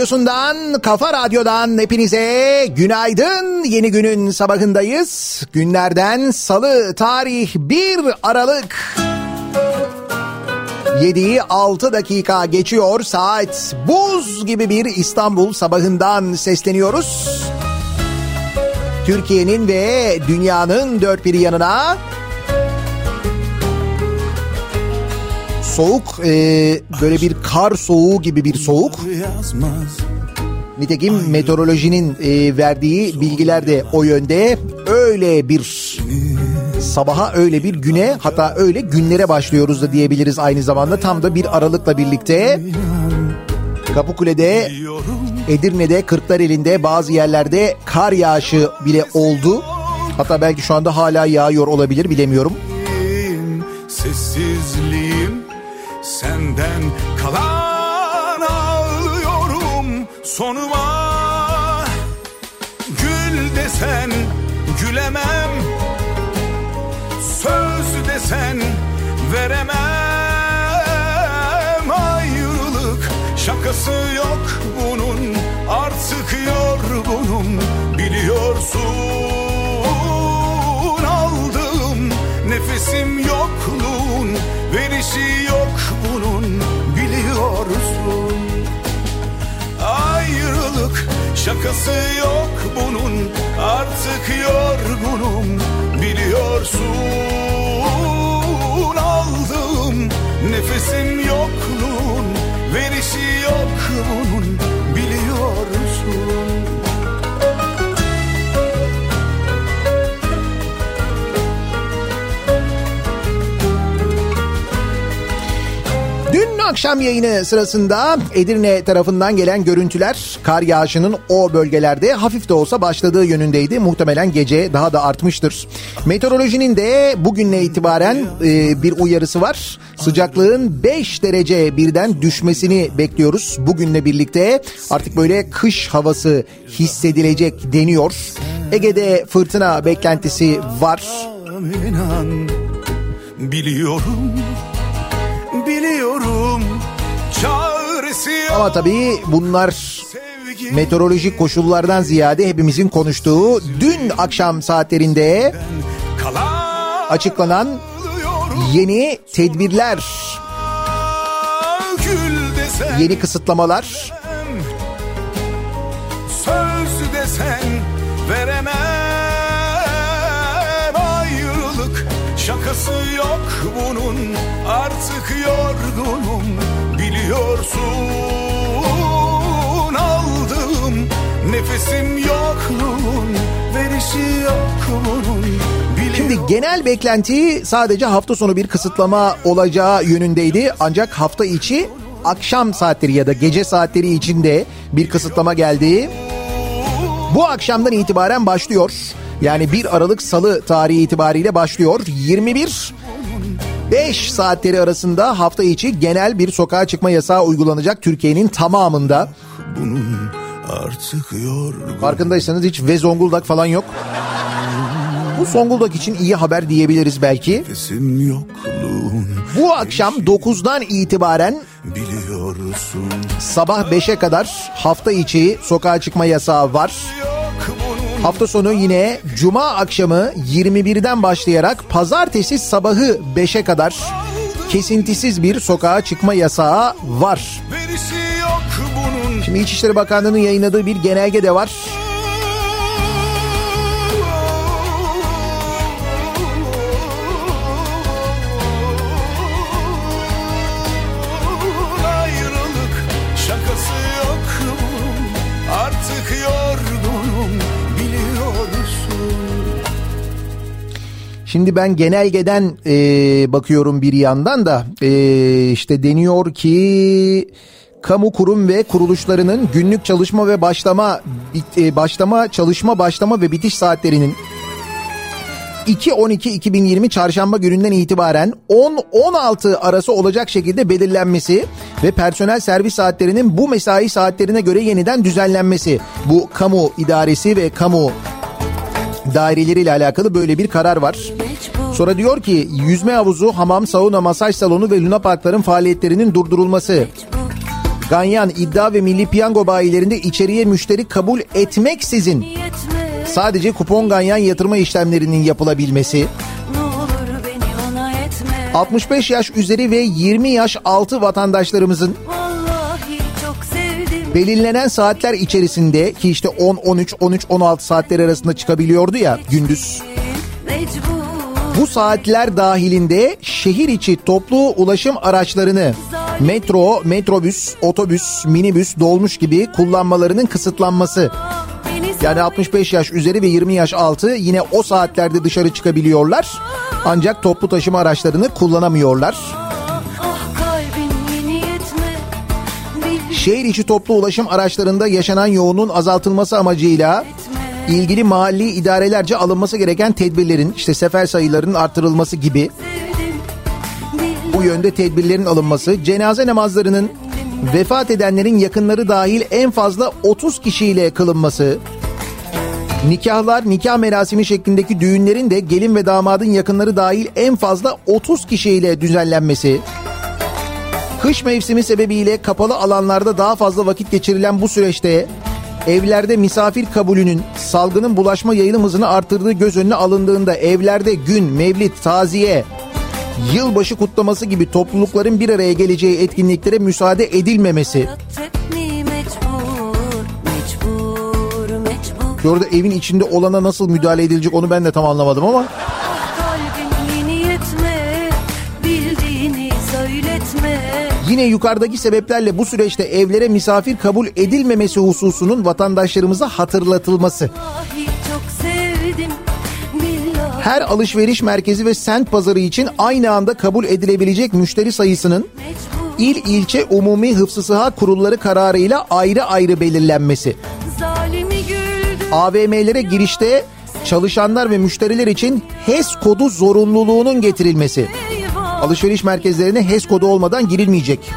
radyosundan, kafa radyodan hepinize günaydın. Yeni günün sabahındayız. Günlerden salı tarih 1 Aralık. 7'yi 6 dakika geçiyor saat. Buz gibi bir İstanbul sabahından sesleniyoruz. Türkiye'nin ve dünyanın dört bir yanına soğuk e, böyle bir kar soğuğu gibi bir soğuk. Nitekim meteorolojinin e, verdiği bilgiler de o yönde. Öyle bir sabaha öyle bir güne hatta öyle günlere başlıyoruz da diyebiliriz aynı zamanda. Tam da bir Aralık'la birlikte Kapıkule'de, Edirne'de, Kırklareli'nde bazı yerlerde kar yağışı bile oldu. Hatta belki şu anda hala yağıyor olabilir bilemiyorum. Sessizliğim senden kalan ağlıyorum sonuma. Desen gülemem Söz desen veremem. Ayrılık şakası yok bunun Artık yorgunum biliyorsun Aldığım nefesim yokluğun Verişi yok şakası yok bunun Artık yorgunum. Biliyorsun Aldığım nefesim yokluğun Verişi yok bunun. Biliyorsun Dün akşam yayını sırasında Edirne tarafından gelen görüntüler kar yağışının o bölgelerde hafif de olsa başladığı yönündeydi. Muhtemelen gece daha da artmıştır. Meteorolojinin de bugünle itibaren e, bir uyarısı var. Sıcaklığın 5 derece birden düşmesini bekliyoruz. Bugünle birlikte artık böyle kış havası hissedilecek deniyor. Ege'de fırtına beklentisi var. Biliyorum Ama tabii bunlar meteorolojik koşullardan ziyade hepimizin konuştuğu dün akşam saatlerinde açıklanan yeni tedbirler, yeni kısıtlamalar. Söz desen veremem. Ayrılık şakası yok bunun. Artık yorgunum biliyorsun Aldığım nefesim yokluğun Verişi yok Şimdi genel beklenti sadece hafta sonu bir kısıtlama olacağı yönündeydi. Ancak hafta içi akşam saatleri ya da gece saatleri içinde bir kısıtlama geldi. Bu akşamdan itibaren başlıyor. Yani 1 Aralık Salı tarihi itibariyle başlıyor. 21 5 saatleri arasında hafta içi genel bir sokağa çıkma yasağı uygulanacak Türkiye'nin tamamında. bunun artık yorgun Farkındaysanız hiç ve Zonguldak falan yok. Bu Zonguldak için iyi haber diyebiliriz belki. Bu akşam 9'dan itibaren biliyorsun sabah 5'e kadar hafta içi sokağa çıkma yasağı var. Yok Hafta sonu yine cuma akşamı 21'den başlayarak pazartesi sabahı 5'e kadar kesintisiz bir sokağa çıkma yasağı var. Şimdi İçişleri Bakanlığı'nın yayınladığı bir genelge de var. Şimdi ben genelgeden e, bakıyorum bir yandan da e, işte deniyor ki kamu kurum ve kuruluşlarının günlük çalışma ve başlama e, başlama çalışma başlama ve bitiş saatlerinin 2-12-2020 çarşamba gününden itibaren 10-16 arası olacak şekilde belirlenmesi ve personel servis saatlerinin bu mesai saatlerine göre yeniden düzenlenmesi. Bu kamu idaresi ve kamu daireleriyle alakalı böyle bir karar var. Sonra diyor ki yüzme havuzu, hamam, sauna, masaj salonu ve luna parkların faaliyetlerinin durdurulması. Ganyan, iddia ve milli piyango bayilerinde içeriye müşteri kabul etmeksizin sadece kupon ganyan yatırma işlemlerinin yapılabilmesi. Ne olur beni ona etme 65 yaş üzeri ve 20 yaş altı vatandaşlarımızın belirlenen saatler içerisinde ki işte 10, 13, 13, 16 saatler arasında çıkabiliyordu ya gündüz. Bu saatler dahilinde şehir içi toplu ulaşım araçlarını metro, metrobüs, otobüs, minibüs, dolmuş gibi kullanmalarının kısıtlanması. Yani 65 yaş üzeri ve 20 yaş altı yine o saatlerde dışarı çıkabiliyorlar. Ancak toplu taşıma araçlarını kullanamıyorlar. Şehir içi toplu ulaşım araçlarında yaşanan yoğunluğun azaltılması amacıyla ilgili mahalli idarelerce alınması gereken tedbirlerin işte sefer sayılarının artırılması gibi bu yönde tedbirlerin alınması, cenaze namazlarının vefat edenlerin yakınları dahil en fazla 30 kişiyle kılınması, Nikahlar, nikah merasimi şeklindeki düğünlerin de gelin ve damadın yakınları dahil en fazla 30 kişiyle düzenlenmesi. Kış mevsimi sebebiyle kapalı alanlarda daha fazla vakit geçirilen bu süreçte evlerde misafir kabulünün salgının bulaşma yayılım hızını artırdığı göz önüne alındığında evlerde gün, mevlid, taziye, yılbaşı kutlaması gibi toplulukların bir araya geleceği etkinliklere müsaade edilmemesi. Orada evin içinde olana nasıl müdahale edilecek onu ben de tam anlamadım ama yine yukarıdaki sebeplerle bu süreçte evlere misafir kabul edilmemesi hususunun vatandaşlarımıza hatırlatılması. Her alışveriş merkezi ve sent pazarı için aynı anda kabul edilebilecek müşteri sayısının il ilçe umumi hıfzı sıha kurulları kararıyla ayrı ayrı belirlenmesi. AVM'lere girişte çalışanlar ve müşteriler için HES kodu zorunluluğunun getirilmesi. Alışveriş merkezlerine HES kodu olmadan girilmeyecek.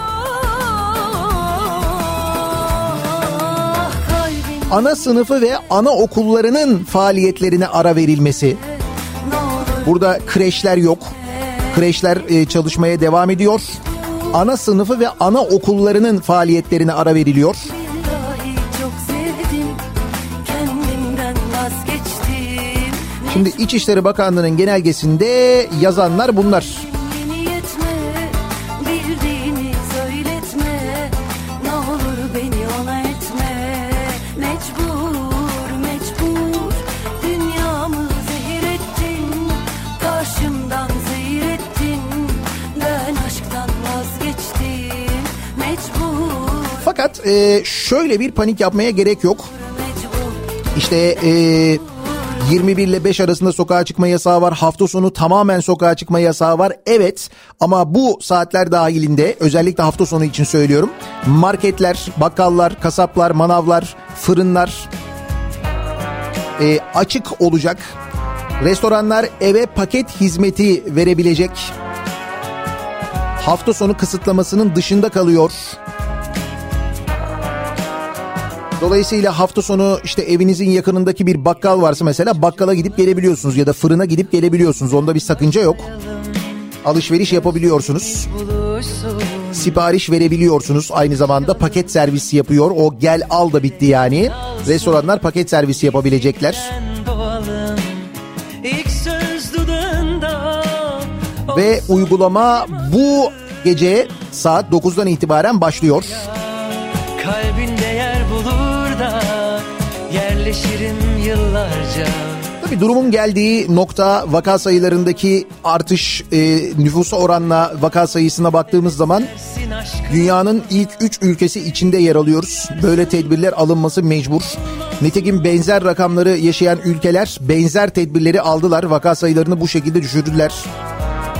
Ana sınıfı ve ana okullarının faaliyetlerine ara verilmesi. Burada kreşler yok. Kreşler e, çalışmaya devam ediyor. Ana sınıfı ve ana okullarının faaliyetlerine ara veriliyor. Şimdi İçişleri Bakanlığı'nın genelgesinde yazanlar bunlar. Fakat e, şöyle bir panik yapmaya gerek yok. İşte e, 21 ile 5 arasında sokağa çıkma yasağı var. Hafta sonu tamamen sokağa çıkma yasağı var. Evet ama bu saatler dahilinde özellikle hafta sonu için söylüyorum. Marketler, bakkallar, kasaplar, manavlar, fırınlar e, açık olacak. Restoranlar eve paket hizmeti verebilecek. Hafta sonu kısıtlamasının dışında kalıyor. Dolayısıyla hafta sonu işte evinizin yakınındaki bir bakkal varsa mesela bakkala gidip gelebiliyorsunuz ya da fırına gidip gelebiliyorsunuz. Onda bir sakınca yok. Alışveriş yapabiliyorsunuz. Sipariş verebiliyorsunuz. Aynı zamanda paket servisi yapıyor. O gel al da bitti yani. Restoranlar paket servisi yapabilecekler. Ve uygulama bu gece saat 9'dan itibaren başlıyor. kalbinde yer yerleşirim yıllarca Tabii durumun geldiği nokta vaka sayılarındaki artış e, nüfusa oranla vaka sayısına baktığımız zaman dünyanın ilk 3 ülkesi içinde yer alıyoruz. Böyle tedbirler alınması mecbur. Nitekim benzer rakamları yaşayan ülkeler benzer tedbirleri aldılar. Vaka sayılarını bu şekilde düşürdüler.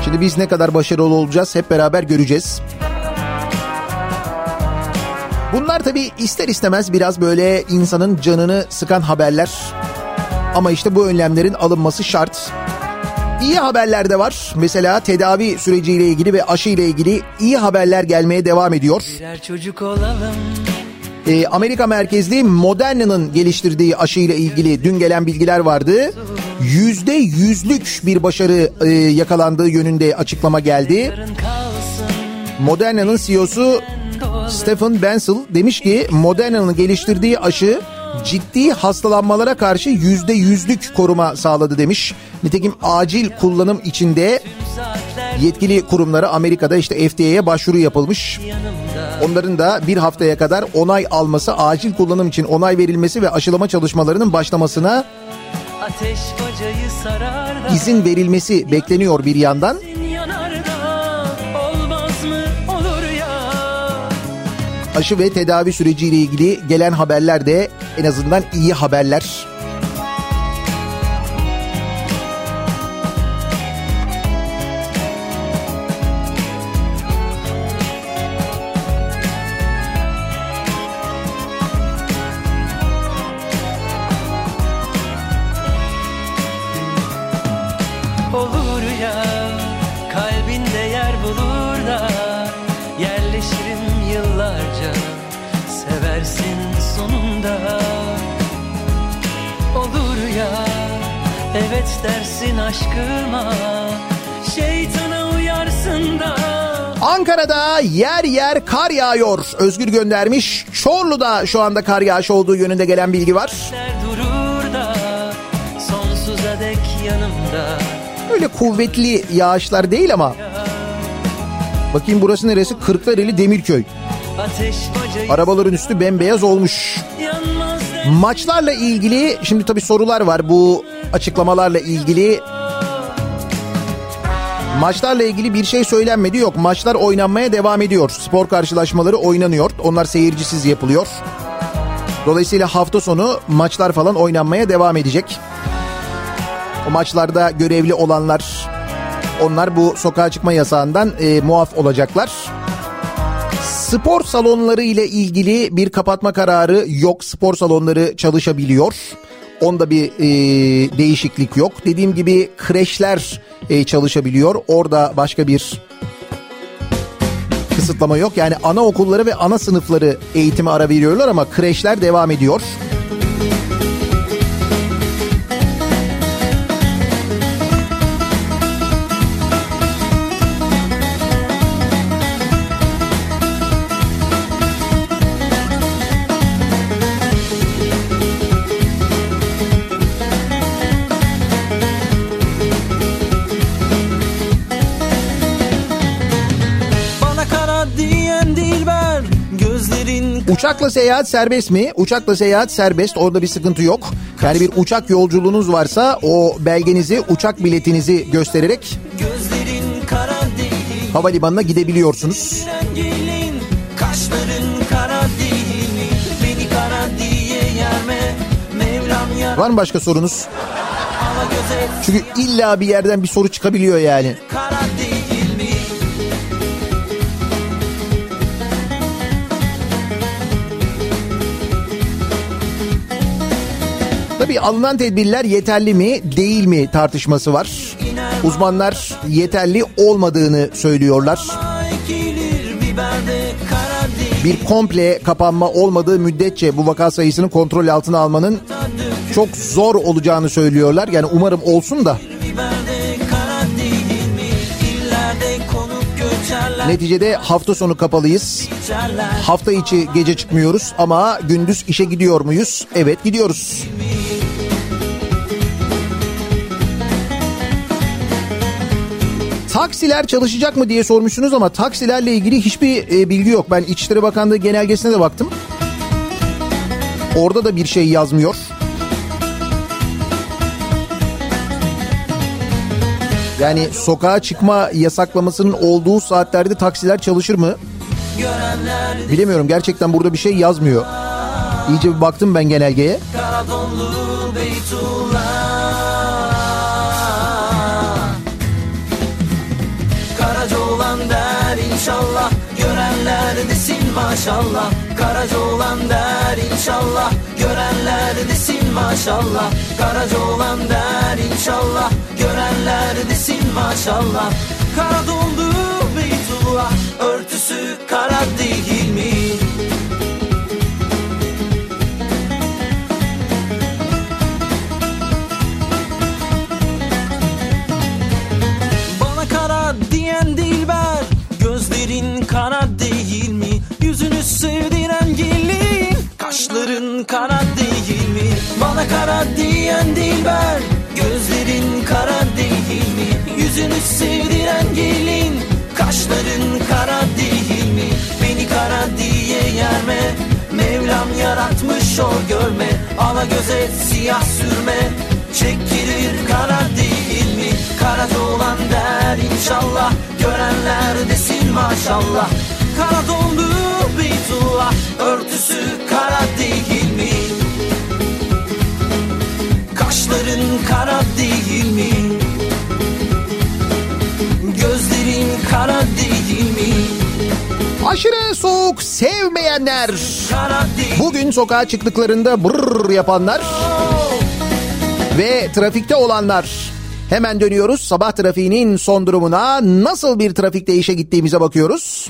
Şimdi biz ne kadar başarılı olacağız hep beraber göreceğiz. Bunlar tabii ister istemez biraz böyle insanın canını sıkan haberler. Ama işte bu önlemlerin alınması şart. İyi haberler de var. Mesela tedavi süreciyle ilgili ve aşı ile ilgili iyi haberler gelmeye devam ediyor. Ee, Amerika merkezli Moderna'nın geliştirdiği aşı ile ilgili dün gelen bilgiler vardı. Yüzde yüzlük bir başarı e, yakalandığı yönünde açıklama geldi. Moderna'nın CEO'su Stephen Bensel demiş ki Moderna'nın geliştirdiği aşı ciddi hastalanmalara karşı yüzde yüzlük koruma sağladı demiş. Nitekim acil kullanım içinde yetkili kurumlara Amerika'da işte FDA'ya başvuru yapılmış. Onların da bir haftaya kadar onay alması, acil kullanım için onay verilmesi ve aşılama çalışmalarının başlamasına izin verilmesi bekleniyor bir yandan. Aşı ve tedavi süreciyle ilgili gelen haberler de en azından iyi haberler. Evet dersin aşkıma Şeytana uyarsın da Ankara'da yer yer kar yağıyor. Özgür göndermiş. Çorlu'da şu anda kar yağışı olduğu yönünde gelen bilgi var. Durur da Sonsuza dek yanımda Öyle kuvvetli yağışlar değil ama. Bakayım burası neresi? Kırklareli Demirköy. Arabaların üstü bembeyaz olmuş. Maçlarla ilgili şimdi tabii sorular var bu açıklamalarla ilgili. Maçlarla ilgili bir şey söylenmedi yok. Maçlar oynanmaya devam ediyor. Spor karşılaşmaları oynanıyor. Onlar seyircisiz yapılıyor. Dolayısıyla hafta sonu maçlar falan oynanmaya devam edecek. O maçlarda görevli olanlar onlar bu sokağa çıkma yasağından e, muaf olacaklar. Spor salonları ile ilgili bir kapatma kararı yok. Spor salonları çalışabiliyor. Onda bir e, değişiklik yok. Dediğim gibi kreşler e, çalışabiliyor. Orada başka bir kısıtlama yok. Yani anaokulları ve ana sınıfları eğitime ara veriyorlar ama kreşler devam ediyor. Uçakla seyahat serbest mi? Uçakla seyahat serbest. Orada bir sıkıntı yok. Yani bir uçak yolculuğunuz varsa o belgenizi, uçak biletinizi göstererek havalimanına gidebiliyorsunuz. Değil Var mı başka sorunuz? Çünkü illa bir yerden bir soru çıkabiliyor yani. Tabii alınan tedbirler yeterli mi değil mi tartışması var. Uzmanlar yeterli olmadığını söylüyorlar. Bir komple kapanma olmadığı müddetçe bu vaka sayısını kontrol altına almanın çok zor olacağını söylüyorlar. Yani umarım olsun da neticede hafta sonu kapalıyız. Hafta içi gece çıkmıyoruz ama gündüz işe gidiyor muyuz? Evet gidiyoruz. Taksiler çalışacak mı diye sormuşsunuz ama taksilerle ilgili hiçbir e, bilgi yok. Ben İçişleri Bakanlığı genelgesine de baktım. Orada da bir şey yazmıyor. Yani sokağa çıkma yasaklamasının olduğu saatlerde taksiler çalışır mı? Bilemiyorum gerçekten burada bir şey yazmıyor. İyice bir baktım ben genelgeye. kara donlu Beytullah maşallah. Karaca olan der inşallah. Görenler desin maşallah. Karaca olan der inşallah. Görenler desin maşallah. Kara dondu Beytullah. Örtüsü kara değil mi? Kaşların kara değil mi? Bana kara diyen dilber Gözlerin kara değil mi? Yüzünü sevdiren gelin. Kaşların kara değil mi? Beni kara diye yerme. Mevlam yaratmış o görme Ala göze siyah sürme. Çekilir kara değil mi? Kara olan der inşallah. Görenler desin maşallah. Kara dondu Beytullah Örtüsü kara değil mi Kaşların kara değil mi Gözlerin kara değil mi Aşırı soğuk sevmeyenler. Bugün sokağa çıktıklarında brrr yapanlar ve trafikte olanlar. Hemen dönüyoruz sabah trafiğinin son durumuna. Nasıl bir trafikte işe gittiğimize bakıyoruz.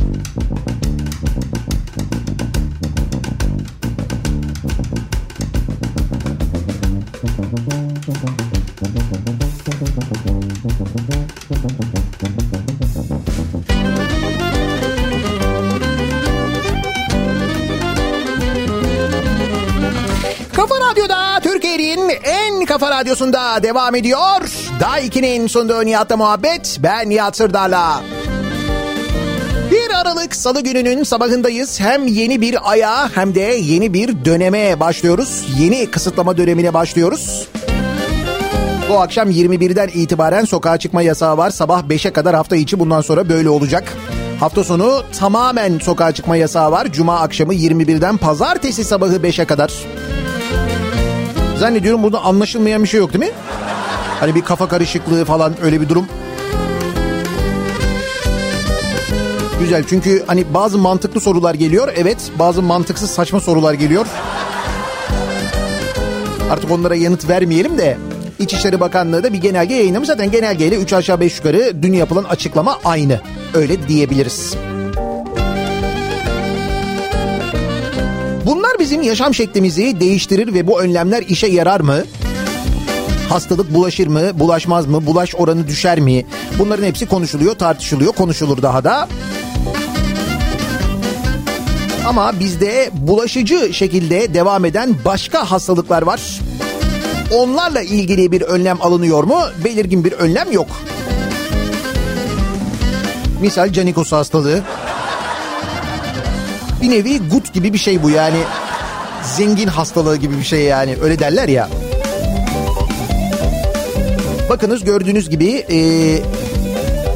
Kafa Radyo'da Türkiye'nin en kafa radyosunda devam ediyor. Day 2'nin sunduğu Nihat'la muhabbet. Ben Nihat Sırdar'la. 1 Aralık Salı gününün sabahındayız. Hem yeni bir aya hem de yeni bir döneme başlıyoruz. Yeni kısıtlama dönemine başlıyoruz. Bu akşam 21'den itibaren sokağa çıkma yasağı var. Sabah 5'e kadar hafta içi bundan sonra böyle olacak. Hafta sonu tamamen sokağa çıkma yasağı var. Cuma akşamı 21'den pazartesi sabahı 5'e kadar. Zannediyorum burada anlaşılmayan bir şey yok değil mi? Hani bir kafa karışıklığı falan öyle bir durum. Güzel çünkü hani bazı mantıklı sorular geliyor. Evet bazı mantıksız saçma sorular geliyor. Artık onlara yanıt vermeyelim de İçişleri Bakanlığı da bir genelge yayınlamış. Zaten genelgeyle 3 aşağı 5 yukarı dün yapılan açıklama aynı. Öyle diyebiliriz. Bunlar bizim yaşam şeklimizi değiştirir ve bu önlemler işe yarar mı? Hastalık bulaşır mı, bulaşmaz mı, bulaş oranı düşer mi? Bunların hepsi konuşuluyor, tartışılıyor, konuşulur daha da. Ama bizde bulaşıcı şekilde devam eden başka hastalıklar var. Onlarla ilgili bir önlem alınıyor mu? Belirgin bir önlem yok. Misal Canikos hastalığı. Bir nevi gut gibi bir şey bu yani. Zengin hastalığı gibi bir şey yani öyle derler ya. Bakınız gördüğünüz gibi e,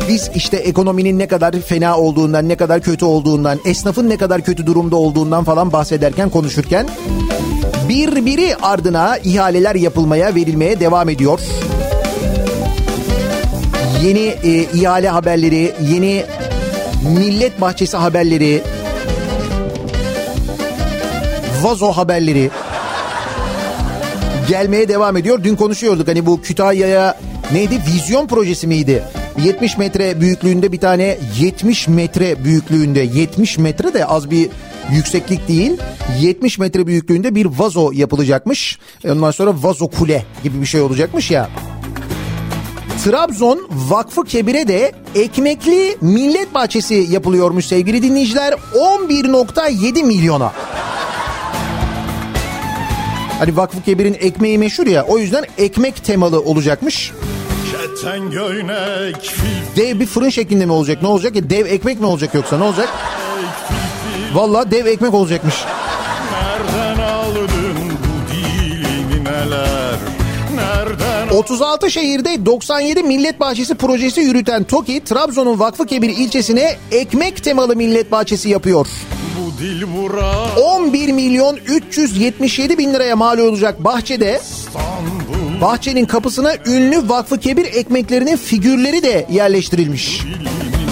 biz işte ekonominin ne kadar fena olduğundan, ne kadar kötü olduğundan, esnafın ne kadar kötü durumda olduğundan falan bahsederken konuşurken birbiri ardına ihaleler yapılmaya, verilmeye devam ediyor. Yeni e, ihale haberleri, yeni millet bahçesi haberleri, vazo haberleri gelmeye devam ediyor. Dün konuşuyorduk hani bu Kütahya'ya neydi vizyon projesi miydi? 70 metre büyüklüğünde bir tane 70 metre büyüklüğünde 70 metre de az bir yükseklik değil 70 metre büyüklüğünde bir vazo yapılacakmış. Ondan sonra vazo kule gibi bir şey olacakmış ya. Trabzon Vakfı Kebir'e de ekmekli millet bahçesi yapılıyormuş sevgili dinleyiciler 11.7 milyona. Hani Vakfı Kebir'in ekmeği meşhur ya o yüzden ekmek temalı olacakmış. Dev bir fırın şeklinde mi olacak ne olacak ya dev ekmek mi olacak yoksa ne olacak? Valla dev ekmek olacakmış. Nereden aldın bu dilini neler Nereden 36 şehirde 97 millet bahçesi projesi yürüten TOKİ, Trabzon'un Vakfıkebir ilçesine ekmek temalı millet bahçesi yapıyor. bu dil vura 11 milyon 377 bin liraya mal olacak bahçede bahçenin kapısına ünlü Vakfıkebir ekmeklerinin figürleri de yerleştirilmiş.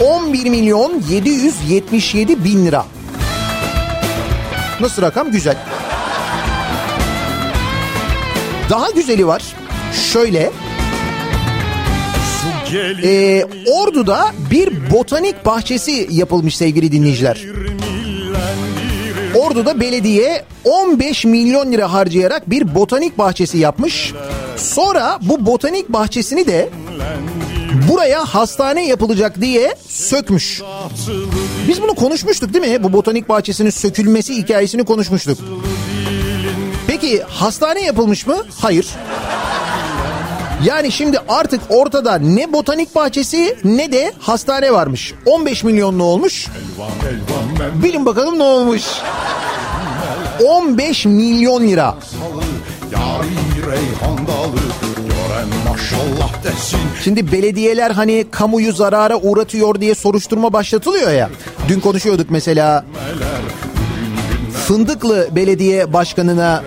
11 milyon 777 bin lira. Nasıl rakam? Güzel. Daha güzeli var. Şöyle. Ee, Ordu'da bir botanik bahçesi yapılmış sevgili dinleyiciler. Ordu'da belediye 15 milyon lira harcayarak bir botanik bahçesi yapmış. Sonra bu botanik bahçesini de buraya hastane yapılacak diye sökmüş. Biz bunu konuşmuştuk değil mi? Bu botanik bahçesinin sökülmesi hikayesini konuşmuştuk. Peki hastane yapılmış mı? Hayır. Yani şimdi artık ortada ne botanik bahçesi ne de hastane varmış. 15 milyonlu olmuş. Bilin bakalım ne olmuş. 15 milyon lira. bir reyhan dalı maşallah desin. Şimdi belediyeler hani kamuyu zarara uğratıyor diye soruşturma başlatılıyor ya. Dün konuşuyorduk mesela. Fındıklı Belediye Başkanı'na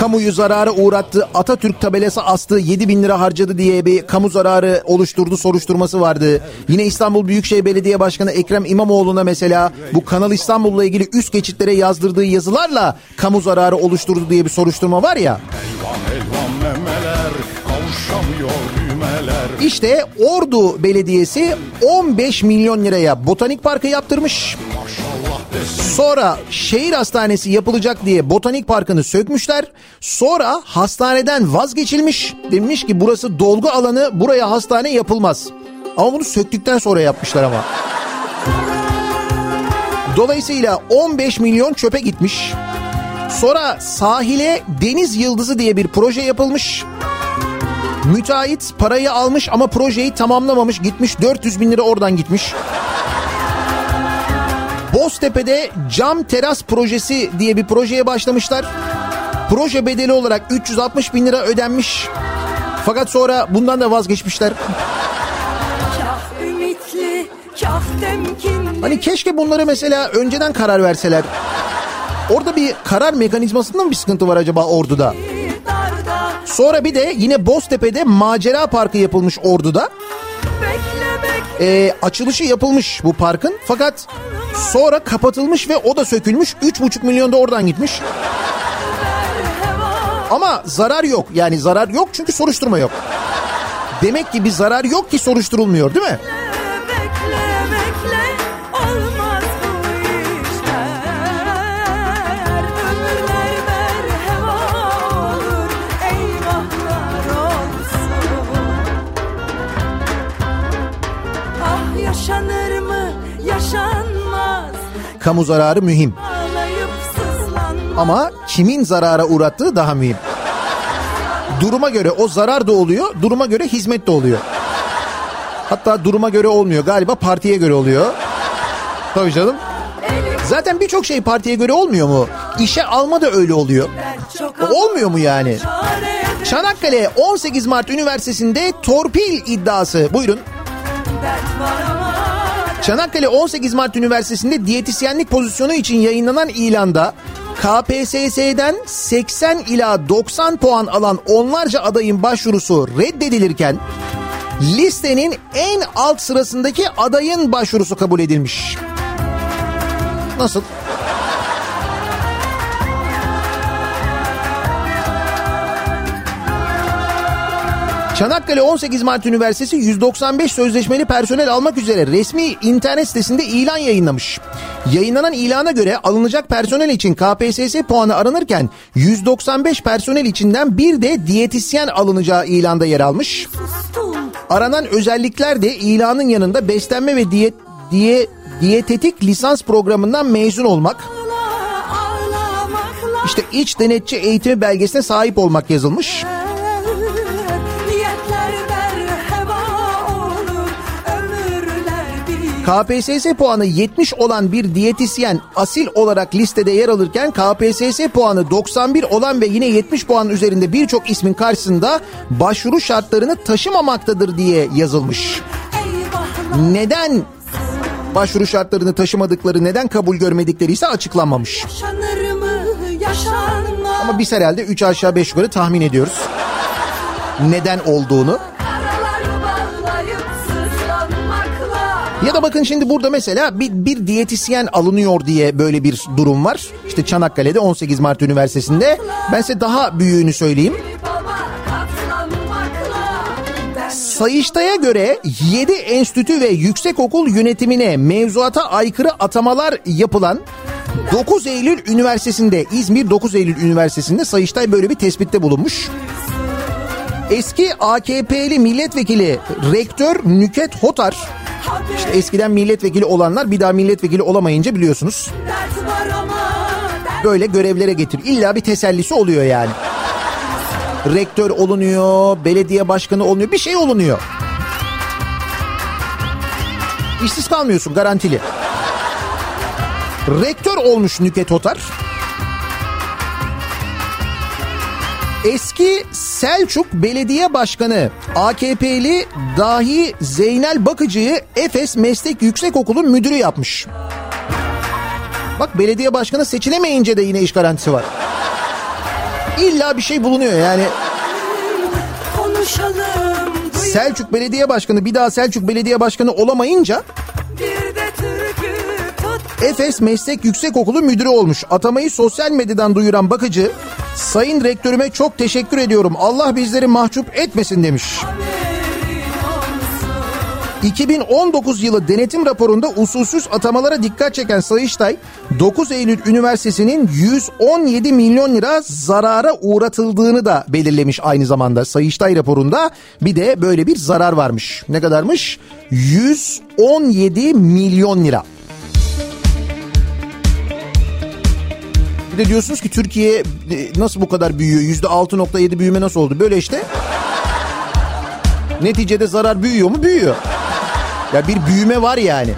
kamuyu zarara uğrattı. Atatürk tabelası astı 7 bin lira harcadı diye bir kamu zararı oluşturdu soruşturması vardı. Yine İstanbul Büyükşehir Belediye Başkanı Ekrem İmamoğlu'na mesela bu Kanal İstanbul'la ilgili üst geçitlere yazdırdığı yazılarla kamu zararı oluşturdu diye bir soruşturma var ya. Elvan elvan memeler kavuşamıyor İşte Ordu Belediyesi 15 milyon liraya botanik parkı yaptırmış. Sonra şehir hastanesi yapılacak diye botanik parkını sökmüşler. Sonra hastaneden vazgeçilmiş. Demiş ki burası dolgu alanı buraya hastane yapılmaz. Ama bunu söktükten sonra yapmışlar ama. Dolayısıyla 15 milyon çöpe gitmiş. Sonra sahile deniz yıldızı diye bir proje yapılmış. Müteahhit parayı almış ama projeyi tamamlamamış gitmiş 400 bin lira oradan gitmiş. Boztepe'de cam teras projesi diye bir projeye başlamışlar. Proje bedeli olarak 360 bin lira ödenmiş. Fakat sonra bundan da vazgeçmişler. Kah ümitli, kah. Hani keşke bunları mesela önceden karar verseler. Orada bir karar mekanizmasında mı bir sıkıntı var acaba orduda? Sonra bir de yine Boztepe'de macera parkı yapılmış orduda. Ee, açılışı yapılmış bu parkın. Fakat sonra kapatılmış ve o da sökülmüş. 3,5 milyon da oradan gitmiş. Ama zarar yok. Yani zarar yok çünkü soruşturma yok. Demek ki bir zarar yok ki soruşturulmuyor değil mi? Kamu zararı mühim. Ama kimin zarara uğrattığı daha mühim. Duruma göre o zarar da oluyor, duruma göre hizmet de oluyor. Hatta duruma göre olmuyor. Galiba partiye göre oluyor. Tabii canım. Zaten birçok şey partiye göre olmuyor mu? İşe alma da öyle oluyor. Olmuyor mu yani? Çanakkale 18 Mart Üniversitesi'nde torpil iddiası. Buyurun. dert var ama Çanakkale 18 Mart Üniversitesi'nde diyetisyenlik pozisyonu için yayınlanan ilanda KPSS'den 80 ila 90 puan alan onlarca adayın başvurusu reddedilirken listenin en alt sırasındaki adayın başvurusu kabul edilmiş. Nasıl? Çanakkale 18 Mart Üniversitesi 195 sözleşmeli personel almak üzere resmi internet sitesinde ilan yayınlamış. Yayınlanan ilana göre alınacak personel için KPSS puanı aranırken 195 personel içinden bir de diyetisyen alınacağı ilanda yer almış. Aranan özellikler de ilanın yanında beslenme ve diyet diye diyetetik lisans programından mezun olmak, işte iç denetçi eğitimi belgesine sahip olmak yazılmış. Niyetler KPSS puanı 70 olan bir diyetisyen asil olarak listede yer alırken KPSS puanı 91 olan ve yine 70 puan üzerinde birçok ismin karşısında başvuru şartlarını taşımamaktadır diye yazılmış. Neden başvuru şartlarını taşımadıkları, neden kabul görmedikleri ise açıklanmamış. Ama biz herhalde 3 aşağı 5 yukarı tahmin ediyoruz. Neden olduğunu. Ya da bakın şimdi burada mesela bir, bir diyetisyen alınıyor diye böyle bir durum var. İşte Çanakkale'de 18 Mart Üniversitesi'nde. Ben size daha büyüğünü söyleyeyim. Sayıştay'a göre 7 enstitü ve yüksekokul yönetimine mevzuata aykırı atamalar yapılan 9 Eylül Üniversitesi'nde İzmir 9 Eylül Üniversitesi'nde Sayıştay böyle bir tespitte bulunmuş. Eski AKP'li milletvekili rektör Nüket Hotar işte eskiden milletvekili olanlar bir daha milletvekili olamayınca biliyorsunuz böyle görevlere getir. İlla bir tesellisi oluyor yani. Rektör olunuyor, belediye başkanı olunuyor, bir şey olunuyor. İşsiz kalmıyorsun garantili. Rektör olmuş Nüket Otar. Eski Selçuk Belediye Başkanı AKP'li dahi Zeynel Bakıcı'yı Efes Meslek Yüksekokulu müdürü yapmış. Bak belediye başkanı seçilemeyince de yine iş garantisi var. İlla bir şey bulunuyor yani. Konuşalım Selçuk Belediye Başkanı bir daha Selçuk Belediye Başkanı olamayınca Efes Meslek Yüksekokulu müdürü olmuş. Atamayı sosyal medyadan duyuran bakıcı, Sayın Rektörüme çok teşekkür ediyorum. Allah bizleri mahcup etmesin demiş. 2019 yılı denetim raporunda usulsüz atamalara dikkat çeken Sayıştay, 9 Eylül Üniversitesi'nin 117 milyon lira zarara uğratıldığını da belirlemiş aynı zamanda. Sayıştay raporunda bir de böyle bir zarar varmış. Ne kadarmış? 117 milyon lira. De diyorsunuz ki Türkiye e, nasıl bu kadar büyüyor? Yüzde 6.7 büyüme nasıl oldu? Böyle işte. Neticede zarar büyüyor mu? Büyüyor. Ya bir büyüme var yani.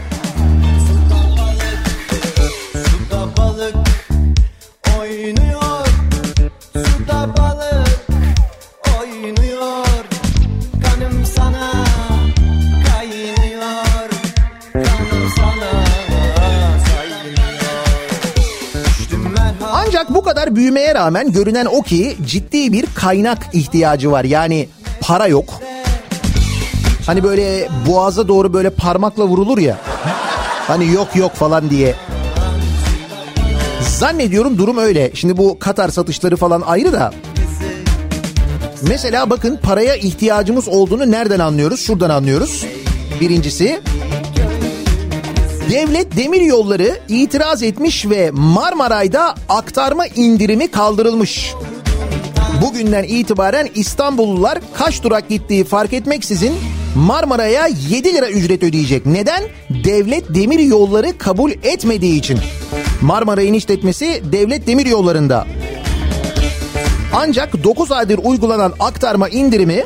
Ancak bu kadar büyümeye rağmen görünen o ki ciddi bir kaynak ihtiyacı var. Yani para yok. Hani böyle boğaza doğru böyle parmakla vurulur ya. Hani yok yok falan diye. Zannediyorum durum öyle. Şimdi bu Katar satışları falan ayrı da. Mesela bakın paraya ihtiyacımız olduğunu nereden anlıyoruz? Şuradan anlıyoruz. Birincisi Devlet Demir Yolları itiraz etmiş ve Marmaray'da aktarma indirimi kaldırılmış. Bugünden itibaren İstanbullular kaç durak gittiği fark etmeksizin Marmaray'a 7 lira ücret ödeyecek. Neden? Devlet Demir Yolları kabul etmediği için. Marmaray'ın işletmesi Devlet Demir Yolları'nda. Ancak 9 aydır uygulanan aktarma indirimi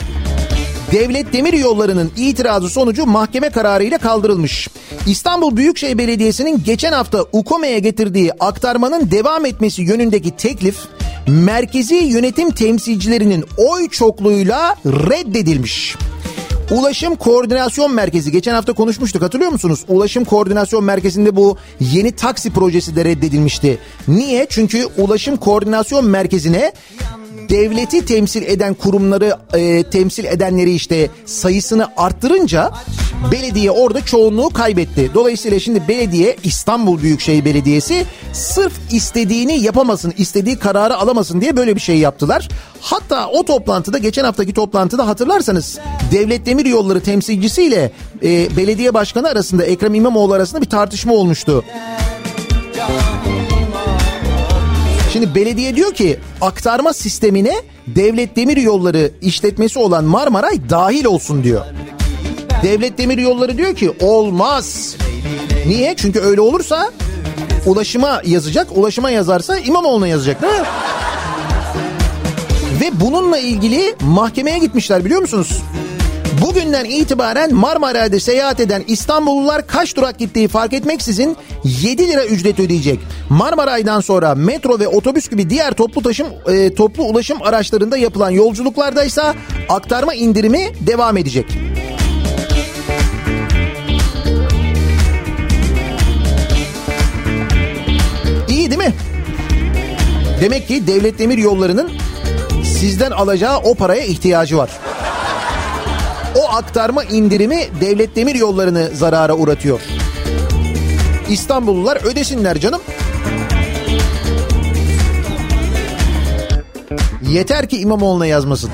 Devlet Demir Yolları'nın itirazı sonucu mahkeme kararıyla kaldırılmış. İstanbul Büyükşehir Belediyesi'nin geçen hafta UKOME'ye getirdiği aktarmanın devam etmesi yönündeki teklif merkezi yönetim temsilcilerinin oy çokluğuyla reddedilmiş. Ulaşım Koordinasyon Merkezi geçen hafta konuşmuştuk hatırlıyor musunuz? Ulaşım Koordinasyon Merkezi'nde bu yeni taksi projesi de reddedilmişti. Niye? Çünkü Ulaşım Koordinasyon Merkezi'ne devleti temsil eden kurumları e, temsil edenleri işte sayısını arttırınca belediye orada çoğunluğu kaybetti. Dolayısıyla şimdi belediye İstanbul Büyükşehir Belediyesi sırf istediğini yapamasın, istediği kararı alamasın diye böyle bir şey yaptılar. Hatta o toplantıda geçen haftaki toplantıda hatırlarsanız Devlet Demir Yolları temsilcisiyle e, belediye başkanı arasında Ekrem İmamoğlu arasında bir tartışma olmuştu. Şimdi belediye diyor ki aktarma sistemine devlet demir yolları işletmesi olan Marmaray dahil olsun diyor. Devlet demir yolları diyor ki olmaz. Niye? Çünkü öyle olursa ulaşıma yazacak. Ulaşıma yazarsa İmamoğlu'na yazacak değil mi? Ve bununla ilgili mahkemeye gitmişler biliyor musunuz? Bugünden itibaren Marmaray'da seyahat eden İstanbullular kaç durak gittiği fark etmeksizin 7 lira ücret ödeyecek. Marmaray'dan sonra metro ve otobüs gibi diğer toplu taşım e, toplu ulaşım araçlarında yapılan yolculuklarda ise aktarma indirimi devam edecek. İyi değil mi? Demek ki devlet demir yollarının sizden alacağı o paraya ihtiyacı var. O aktarma indirimi devlet demir yollarını zarara uğratıyor. İstanbullular ödesinler canım. Yeter ki İmamoğlu'na yazmasın.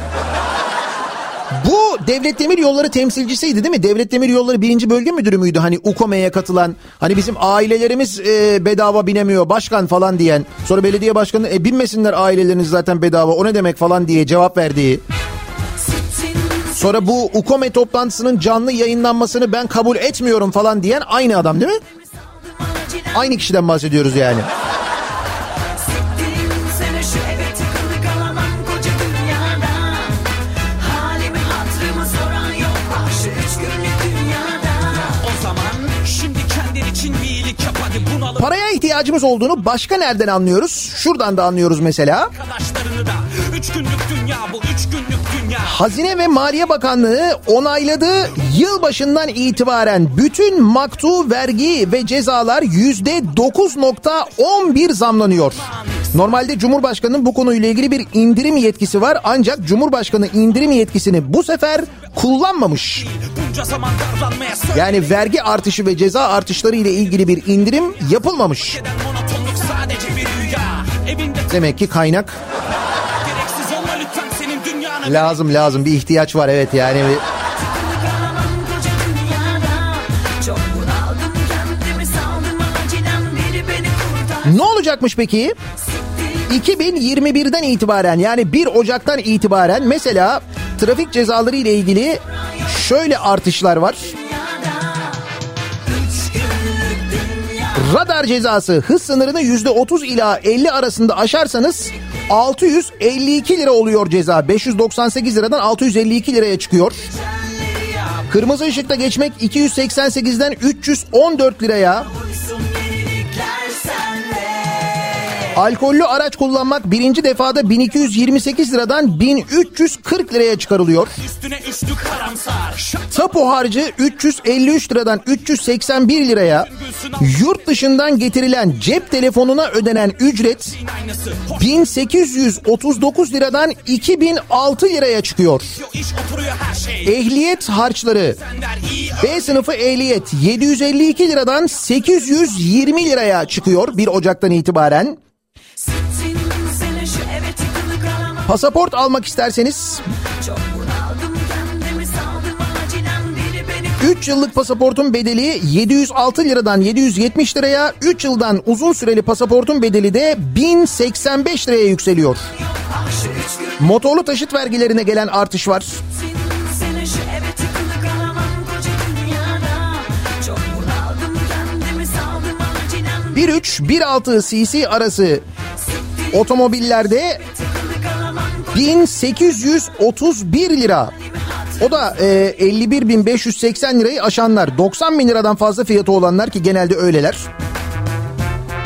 Bu Devlet Demir Yolları temsilcisiydi değil mi? Devlet Demir Yolları birinci bölge müdürü müydü? Hani UKOME'ye katılan hani bizim ailelerimiz e, bedava binemiyor başkan falan diyen. Sonra belediye başkanı e, binmesinler aileleriniz zaten bedava o ne demek falan diye cevap verdiği. Sonra bu UKOME toplantısının canlı yayınlanmasını ben kabul etmiyorum falan diyen aynı adam değil mi? Aynı kişiden bahsediyoruz yani. Paraya ihtiyacımız olduğunu başka nereden anlıyoruz? Şuradan da anlıyoruz mesela. arkadaşlarını da. Üç günlük dünya bu üç günlük. Hazine ve Maliye Bakanlığı onayladı. Yılbaşından itibaren bütün maktu vergi ve cezalar yüzde 9.11 zamlanıyor. Normalde Cumhurbaşkanı'nın bu konuyla ilgili bir indirim yetkisi var ancak Cumhurbaşkanı indirim yetkisini bu sefer kullanmamış. Yani vergi artışı ve ceza artışları ile ilgili bir indirim yapılmamış. Demek ki kaynak lazım lazım bir ihtiyaç var evet yani. Ne olacakmış peki? 2021'den itibaren yani 1 Ocak'tan itibaren mesela trafik cezaları ile ilgili şöyle artışlar var. Radar cezası hız sınırını %30 ila 50 arasında aşarsanız 652 lira oluyor ceza. 598 liradan 652 liraya çıkıyor. Kırmızı ışıkta geçmek 288'den 314 liraya. Alkollü araç kullanmak birinci defada 1228 liradan 1340 liraya çıkarılıyor. Tapu harcı 353 liradan 381 liraya. Yurt dışından getirilen cep telefonuna ödenen ücret Aynısı. Hoş 1839 liradan 2006 liraya çıkıyor. şey. Ehliyet harçları B sınıfı ehliyet 752 liradan 820 liraya çıkıyor 1 Ocak'tan itibaren. Pasaport almak isterseniz Çok bunaldım kendimi saldım acilen biri beni 3 yıllık pasaportun bedeli 706 liradan 770 liraya, 3 yıldan uzun süreli pasaportun bedeli de 1085 liraya yükseliyor. Üç Motorlu taşıt vergilerine gelen artış var. Saldım acilen 1.3 1.6 cc arası otomobillerde tıkılı kalamam koca 1831 lira. O da e, 51.580 lirayı aşanlar. 90 bin liradan fazla fiyatı olanlar ki genelde öyleler.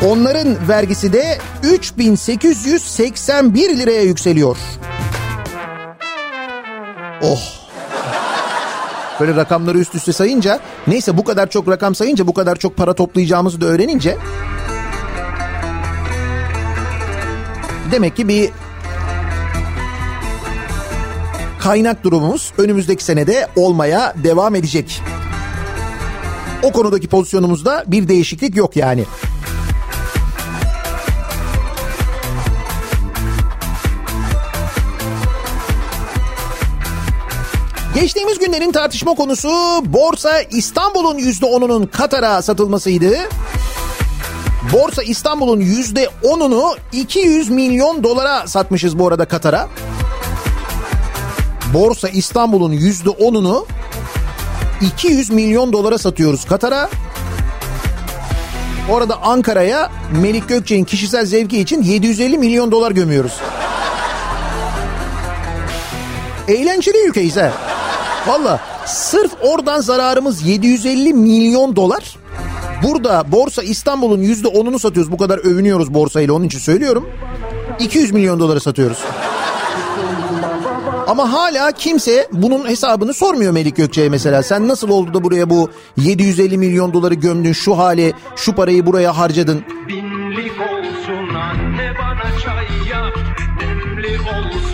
Onların vergisi de 3881 liraya yükseliyor. Oh. Böyle rakamları üst üste sayınca neyse bu kadar çok rakam sayınca bu kadar çok para toplayacağımızı da öğrenince demek ki bir kaynak durumumuz önümüzdeki senede olmaya devam edecek. O konudaki pozisyonumuzda bir değişiklik yok yani. Geçtiğimiz günlerin tartışma konusu Borsa İstanbul'un %10'unun Katar'a satılmasıydı. Borsa İstanbul'un %10'unu 200 milyon dolara satmışız bu arada Katar'a. Borsa İstanbul'un %10'unu 200 milyon dolara satıyoruz Katar'a. Orada Ankara'ya Melik Gökçe'nin kişisel zevki için 750 milyon dolar gömüyoruz. Eğlenceli ülkeyiz ha. Valla sırf oradan zararımız 750 milyon dolar. Burada borsa İstanbul'un %10'unu satıyoruz. Bu kadar övünüyoruz borsayla onun için söylüyorum. 200 milyon dolara satıyoruz. Ama hala kimse bunun hesabını sormuyor Melik Gökçe'ye mesela. Sen nasıl oldu da buraya bu 750 milyon doları gömdün şu hale şu parayı buraya harcadın. Binlik olsun anne bana çay yap olsun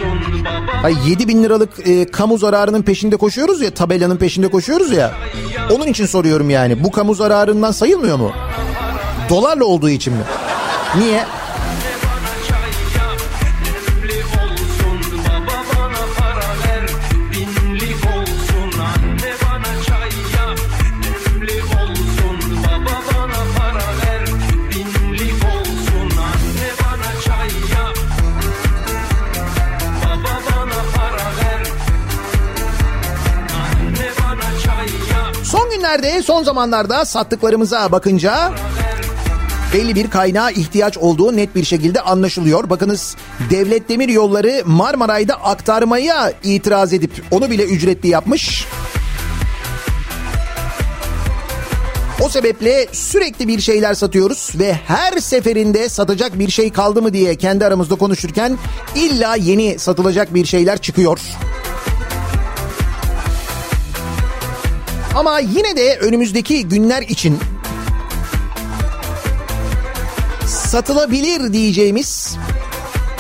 Ay 7 bin liralık e, kamu zararının peşinde koşuyoruz ya tabelanın peşinde koşuyoruz ya. Onun için soruyorum yani bu kamu zararından sayılmıyor mu? Dolarla olduğu için mi? Niye? Günlerde son zamanlarda sattıklarımıza bakınca belli bir kaynağa ihtiyaç olduğu net bir şekilde anlaşılıyor. Bakınız Devlet Demir Yolları Marmaray'da aktarmaya itiraz edip onu bile ücretli yapmış. O sebeple sürekli bir şeyler satıyoruz ve her seferinde satacak bir şey kaldı mı diye kendi aramızda konuşurken illa yeni satılacak bir şeyler çıkıyor. Ama yine de önümüzdeki günler için satılabilir diyeceğimiz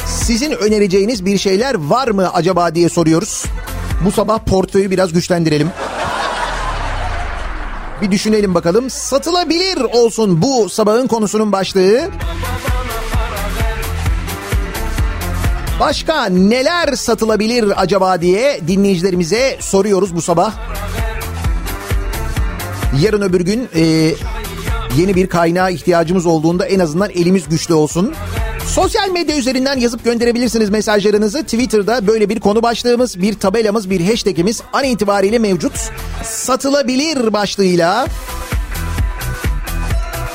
sizin önereceğiniz bir şeyler var mı acaba diye soruyoruz. Bu sabah portföyü biraz güçlendirelim. Bir düşünelim bakalım. Satılabilir olsun bu sabahın konusunun başlığı. Başka neler satılabilir acaba diye dinleyicilerimize soruyoruz bu sabah. Yarın öbür gün e, yeni bir kaynağa ihtiyacımız olduğunda en azından elimiz güçlü olsun. Sosyal medya üzerinden yazıp gönderebilirsiniz mesajlarınızı. Twitter'da böyle bir konu başlığımız, bir tabelamız, bir hashtagimiz an itibariyle mevcut. Satılabilir başlığıyla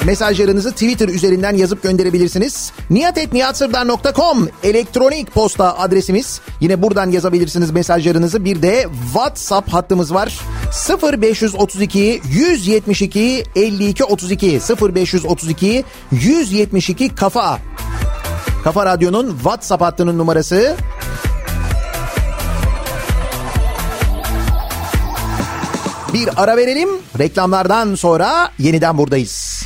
mesajlarınızı Twitter üzerinden yazıp gönderebilirsiniz. niyatetniyatsırdar.com elektronik posta adresimiz. Yine buradan yazabilirsiniz mesajlarınızı. Bir de WhatsApp hattımız var. 0532 172 52 32 0532 172 kafa. Kafa Radyo'nun WhatsApp hattının numarası. Bir ara verelim. Reklamlardan sonra yeniden buradayız.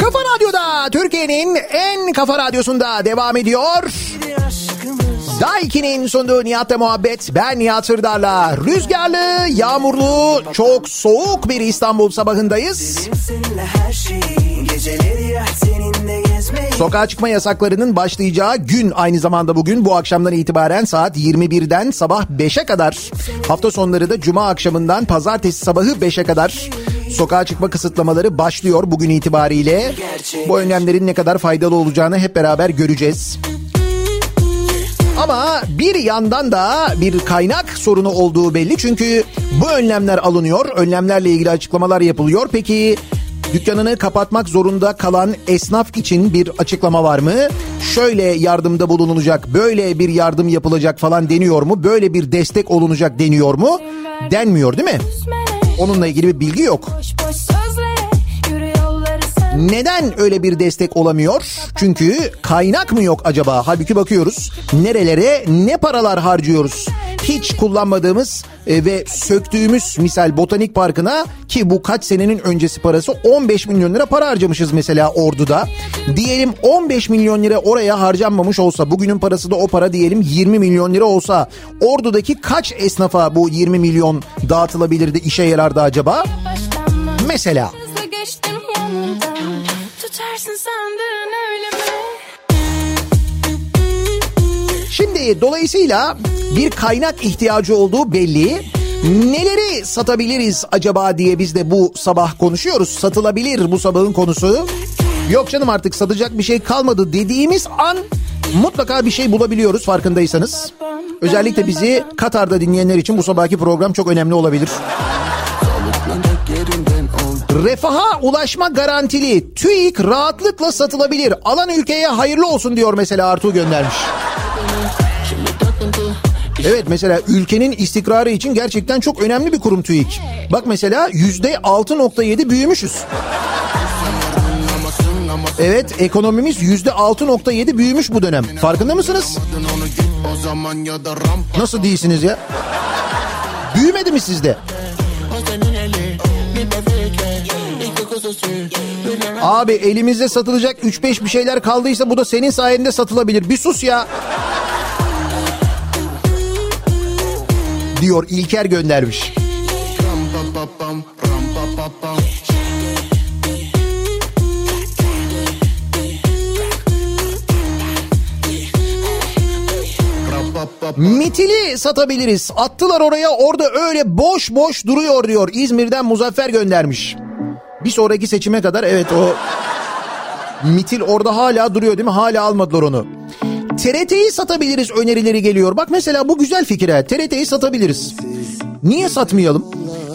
Kafa Radyo'da Türkiye'nin en kafa radyosunda devam ediyor. Aşkımız Daiki'nin sunduğu Nihat'la muhabbet. Ben Nihat Sırdar'la rüzgarlı, yağmurlu, çok soğuk bir İstanbul sabahındayız. Gezmeyi Sokağa çıkma yasaklarının başlayacağı gün aynı zamanda bugün bu akşamdan itibaren saat 21'den sabah 5'e kadar. Hafta sonları da cuma akşamından pazartesi sabahı 5'e kadar sokağa çıkma kısıtlamaları başlıyor bugün itibariyle. Bu önlemlerin ne kadar faydalı olacağını hep beraber göreceğiz. Ama bir yandan da bir kaynak sorunu olduğu belli. Çünkü bu önlemler alınıyor. Önlemlerle ilgili açıklamalar yapılıyor. Peki dükkanını kapatmak zorunda kalan esnaf için bir açıklama var mı? Şöyle yardımda bulunulacak, böyle bir yardım yapılacak falan deniyor mu? Böyle bir destek olunacak deniyor mu? Denmiyor değil mi? Onunla ilgili bir bilgi yok. Boş boş Neden öyle bir destek olamıyor? Çünkü kaynak mı yok acaba? Halbuki bakıyoruz nerelere ne paralar harcıyoruz. Hiç kullanmadığımız e, ve söktüğümüz misal botanik parkına ki bu kaç senenin öncesi parası 15 milyon lira para harcamışız mesela Ordu'da. Diyelim 15 milyon lira oraya harcanmamış olsa bugünün parası da o para diyelim 20 milyon lira olsa Ordu'daki kaç esnafa bu 20 milyon dağıtılabilirdi işe yarardı acaba? Mesela geçtim Şimdi dolayısıyla bir kaynak ihtiyacı olduğu belli. Neleri satabiliriz acaba diye biz de bu sabah konuşuyoruz. Satılabilir bu sabahın konusu. Yok canım artık satacak bir şey kalmadı dediğimiz an mutlaka bir şey bulabiliyoruz farkındaysanız. Özellikle bizi Katar'da dinleyenler için bu sabahki program çok önemli olabilir. Refaha ulaşma garantili TÜİK rahatlıkla satılabilir. Alan ülkeye hayırlı olsun diyor mesela Artu göndermiş. Evet mesela ülkenin istikrarı için gerçekten çok önemli bir kurum TÜİK. Bak mesela yüzde 6.7 büyümüşüz. Evet ekonomimiz yüzde 6.7 büyümüş bu dönem. Farkında mısınız? Nasıl değilsiniz ya? Büyümedi mi sizde? Abi elimizde satılacak 3-5 bir şeyler kaldıysa bu da senin sayende satılabilir. Bir sus ya. Diyor İlker göndermiş. Mitili satabiliriz. Attılar oraya orada öyle boş boş duruyor diyor. İzmir'den Muzaffer göndermiş. Bir sonraki seçime kadar evet o mitil orada hala duruyor değil mi? Hala almadılar onu. TRT'yi satabiliriz önerileri geliyor. Bak mesela bu güzel fikir ha. TRT'yi satabiliriz. Niye satmayalım?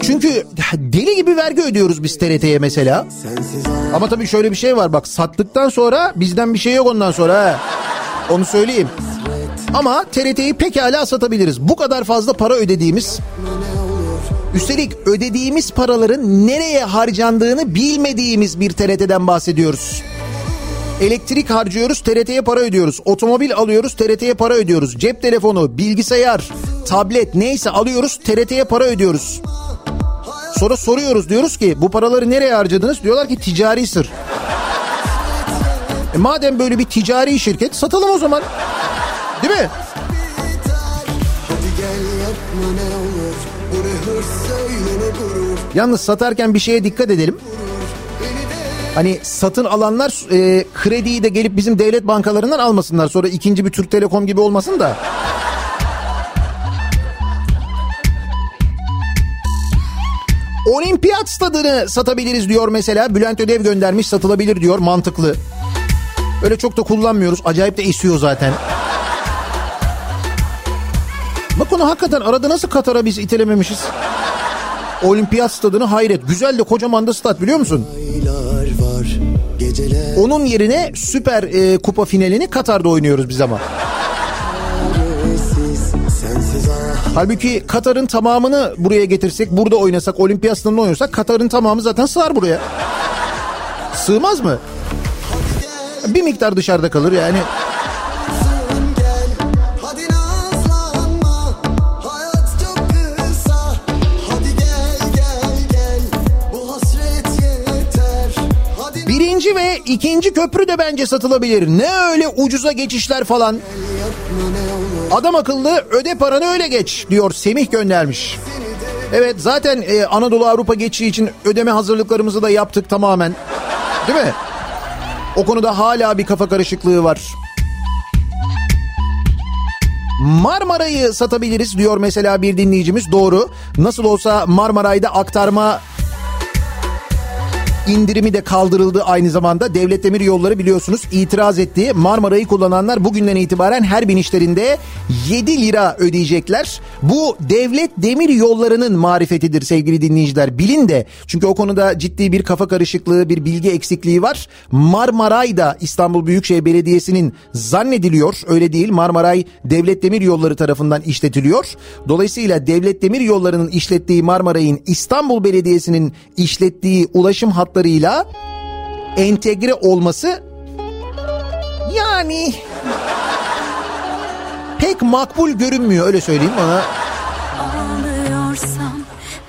Çünkü deli gibi vergi ödüyoruz biz TRT'ye mesela. Ama tabii şöyle bir şey var bak sattıktan sonra bizden bir şey yok ondan sonra ha. Onu söyleyeyim. Ama TRT'yi pekala satabiliriz. Bu kadar fazla para ödediğimiz Üstelik ödediğimiz paraların nereye harcandığını bilmediğimiz bir TRT'den bahsediyoruz. Elektrik harcıyoruz, TRT'ye para ödüyoruz. Otomobil alıyoruz, TRT'ye para ödüyoruz. Cep telefonu, bilgisayar, tablet neyse alıyoruz, TRT'ye para ödüyoruz. Sonra soruyoruz diyoruz ki bu paraları nereye harcadınız? Diyorlar ki ticari sır. E madem böyle bir ticari şirket satalım o zaman. Değil mi? Yalnız satarken bir şeye dikkat edelim. Hani satın alanlar e, krediyi de gelip bizim devlet bankalarından almasınlar. Sonra ikinci bir Türk Telekom gibi olmasın da. Olimpiyat stadını satabiliriz diyor mesela. Bülent Ödev göndermiş satılabilir diyor mantıklı. Öyle çok da kullanmıyoruz. Acayip de esiyor zaten. Bak onu hakikaten arada nasıl Katar'a biz itelememişiz? Olimpiyat stadını hayret. Güzel de kocaman da stat biliyor musun? Onun yerine süper e, kupa finalini Katar'da oynuyoruz biz ama. Halbuki Katar'ın tamamını buraya getirsek, burada oynasak, olimpiyat stadında oynasak Katar'ın tamamı zaten sığar buraya. Sığmaz mı? Bir miktar dışarıda kalır yani. Birinci ve ikinci köprü de bence satılabilir. Ne öyle ucuza geçişler falan. Adam akıllı öde paranı öyle geç diyor Semih göndermiş. Evet zaten e, Anadolu Avrupa geçişi için ödeme hazırlıklarımızı da yaptık tamamen. Değil mi? O konuda hala bir kafa karışıklığı var. Marmara'yı satabiliriz diyor mesela bir dinleyicimiz doğru. Nasıl olsa Marmaray'da aktarma indirimi de kaldırıldı aynı zamanda. Devlet Demir Yolları biliyorsunuz itiraz etti. Marmara'yı kullananlar bugünden itibaren her binişlerinde 7 lira ödeyecekler. Bu Devlet Demir Yolları'nın marifetidir sevgili dinleyiciler. Bilin de çünkü o konuda ciddi bir kafa karışıklığı, bir bilgi eksikliği var. Marmaray da İstanbul Büyükşehir Belediyesi'nin zannediliyor öyle değil. Marmaray Devlet Demir Yolları tarafından işletiliyor. Dolayısıyla Devlet Demir Yolları'nın işlettiği Marmaray'ın İstanbul Belediyesi'nin işlettiği ulaşım hatlarıyla entegre olması yani pek makbul görünmüyor öyle söyleyeyim bana. Ağlıyorsam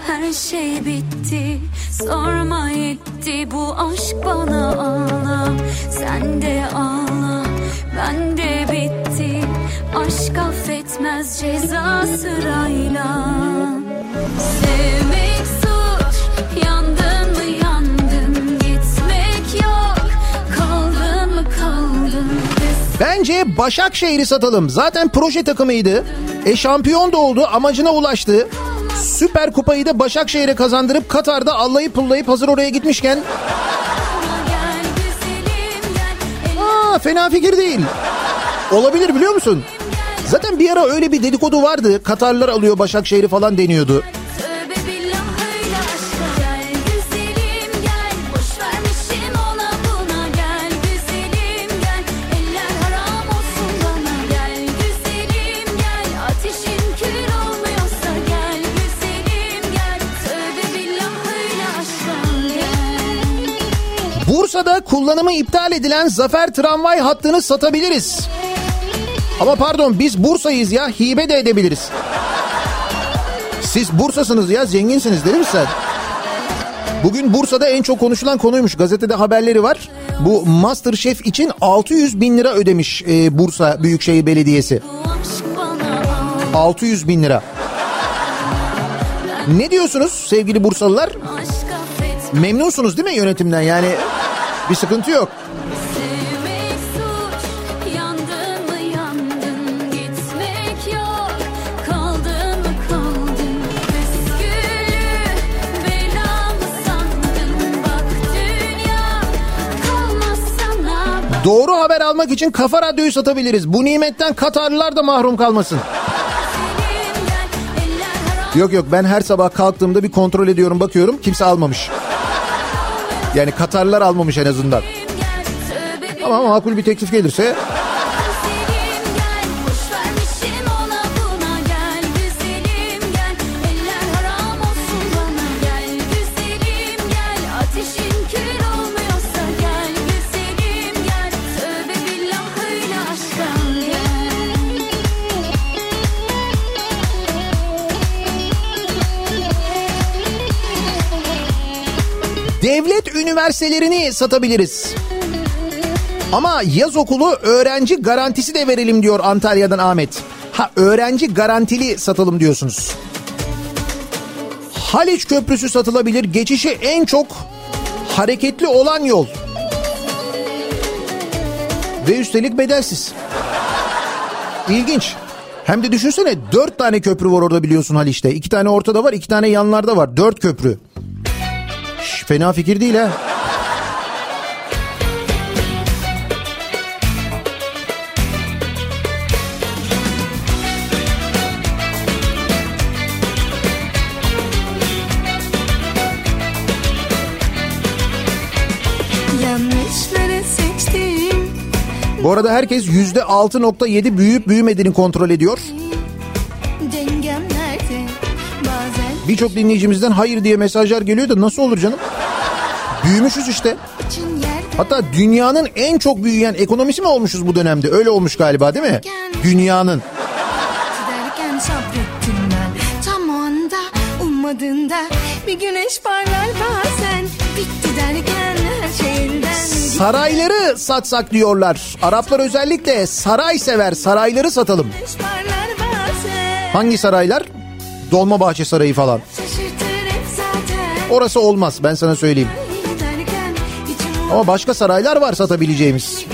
her şey bitti. Sorma yetti bu aşk bana ağla. Sen de ağla ben de bitti. Aşk affetmez ceza sırayla. Sevmek Bence Başakşehir'i satalım. Zaten proje takımıydı. E şampiyon da oldu, amacına ulaştı. Süper Kupayı da Başakşehir'e kazandırıp Katar'da allayıp pullayıp hazır oraya gitmişken aa fena fikir değil. Olabilir biliyor musun? Zaten bir ara öyle bir dedikodu vardı. Katarlar alıyor Başakşehir'i falan deniyordu. Bursa'da kullanımı iptal edilen Zafer tramvay hattını satabiliriz. Ama pardon biz Bursa'yız ya hibe de edebiliriz. Siz Bursa'sınız ya zenginsiniz değil mi sen? Bugün Bursa'da en çok konuşulan konuymuş. Gazetede haberleri var. Bu Masterchef için 600 bin lira ödemiş e, Bursa Büyükşehir Belediyesi. Bu aşk bana 600 bin lira. Ne diyorsunuz sevgili Bursalılar? Memnunsunuz değil mi yönetimden? Yani bir sıkıntı yok. Doğru haber almak için Kafa Radyo'yu satabiliriz. Bu nimetten Katarlılar da mahrum kalmasın. Yok yok ben her sabah kalktığımda bir kontrol ediyorum bakıyorum kimse almamış. Yani Katarlılar almamış en azından. Ama makul bir teklif gelirse üniversitelerini satabiliriz. Ama yaz okulu öğrenci garantisi de verelim diyor Antalya'dan Ahmet. Ha öğrenci garantili satalım diyorsunuz. Haliç Köprüsü satılabilir. Geçişi en çok hareketli olan yol. Ve üstelik bedelsiz. İlginç. Hem de düşünsene dört tane köprü var orada biliyorsun Haliç'te. İki tane ortada var, iki tane yanlarda var. Dört köprü. Şş, fena fikir değil ha. Bu arada herkes yüzde 6.7 büyüyüp büyümediğini kontrol ediyor. Birçok dinleyicimizden hayır diye mesajlar geliyor da nasıl olur canım? Büyümüşüz işte. Hatta dünyanın en çok büyüyen ekonomisi mi olmuşuz bu dönemde? Öyle olmuş galiba değil mi? Dünyanın. Sarayları satsak diyorlar. Araplar özellikle saray sever. Sarayları satalım. Hangi saraylar? Dolmabahçe Sarayı falan. Orası olmaz ben sana söyleyeyim. Ama başka saraylar var satabileceğimiz.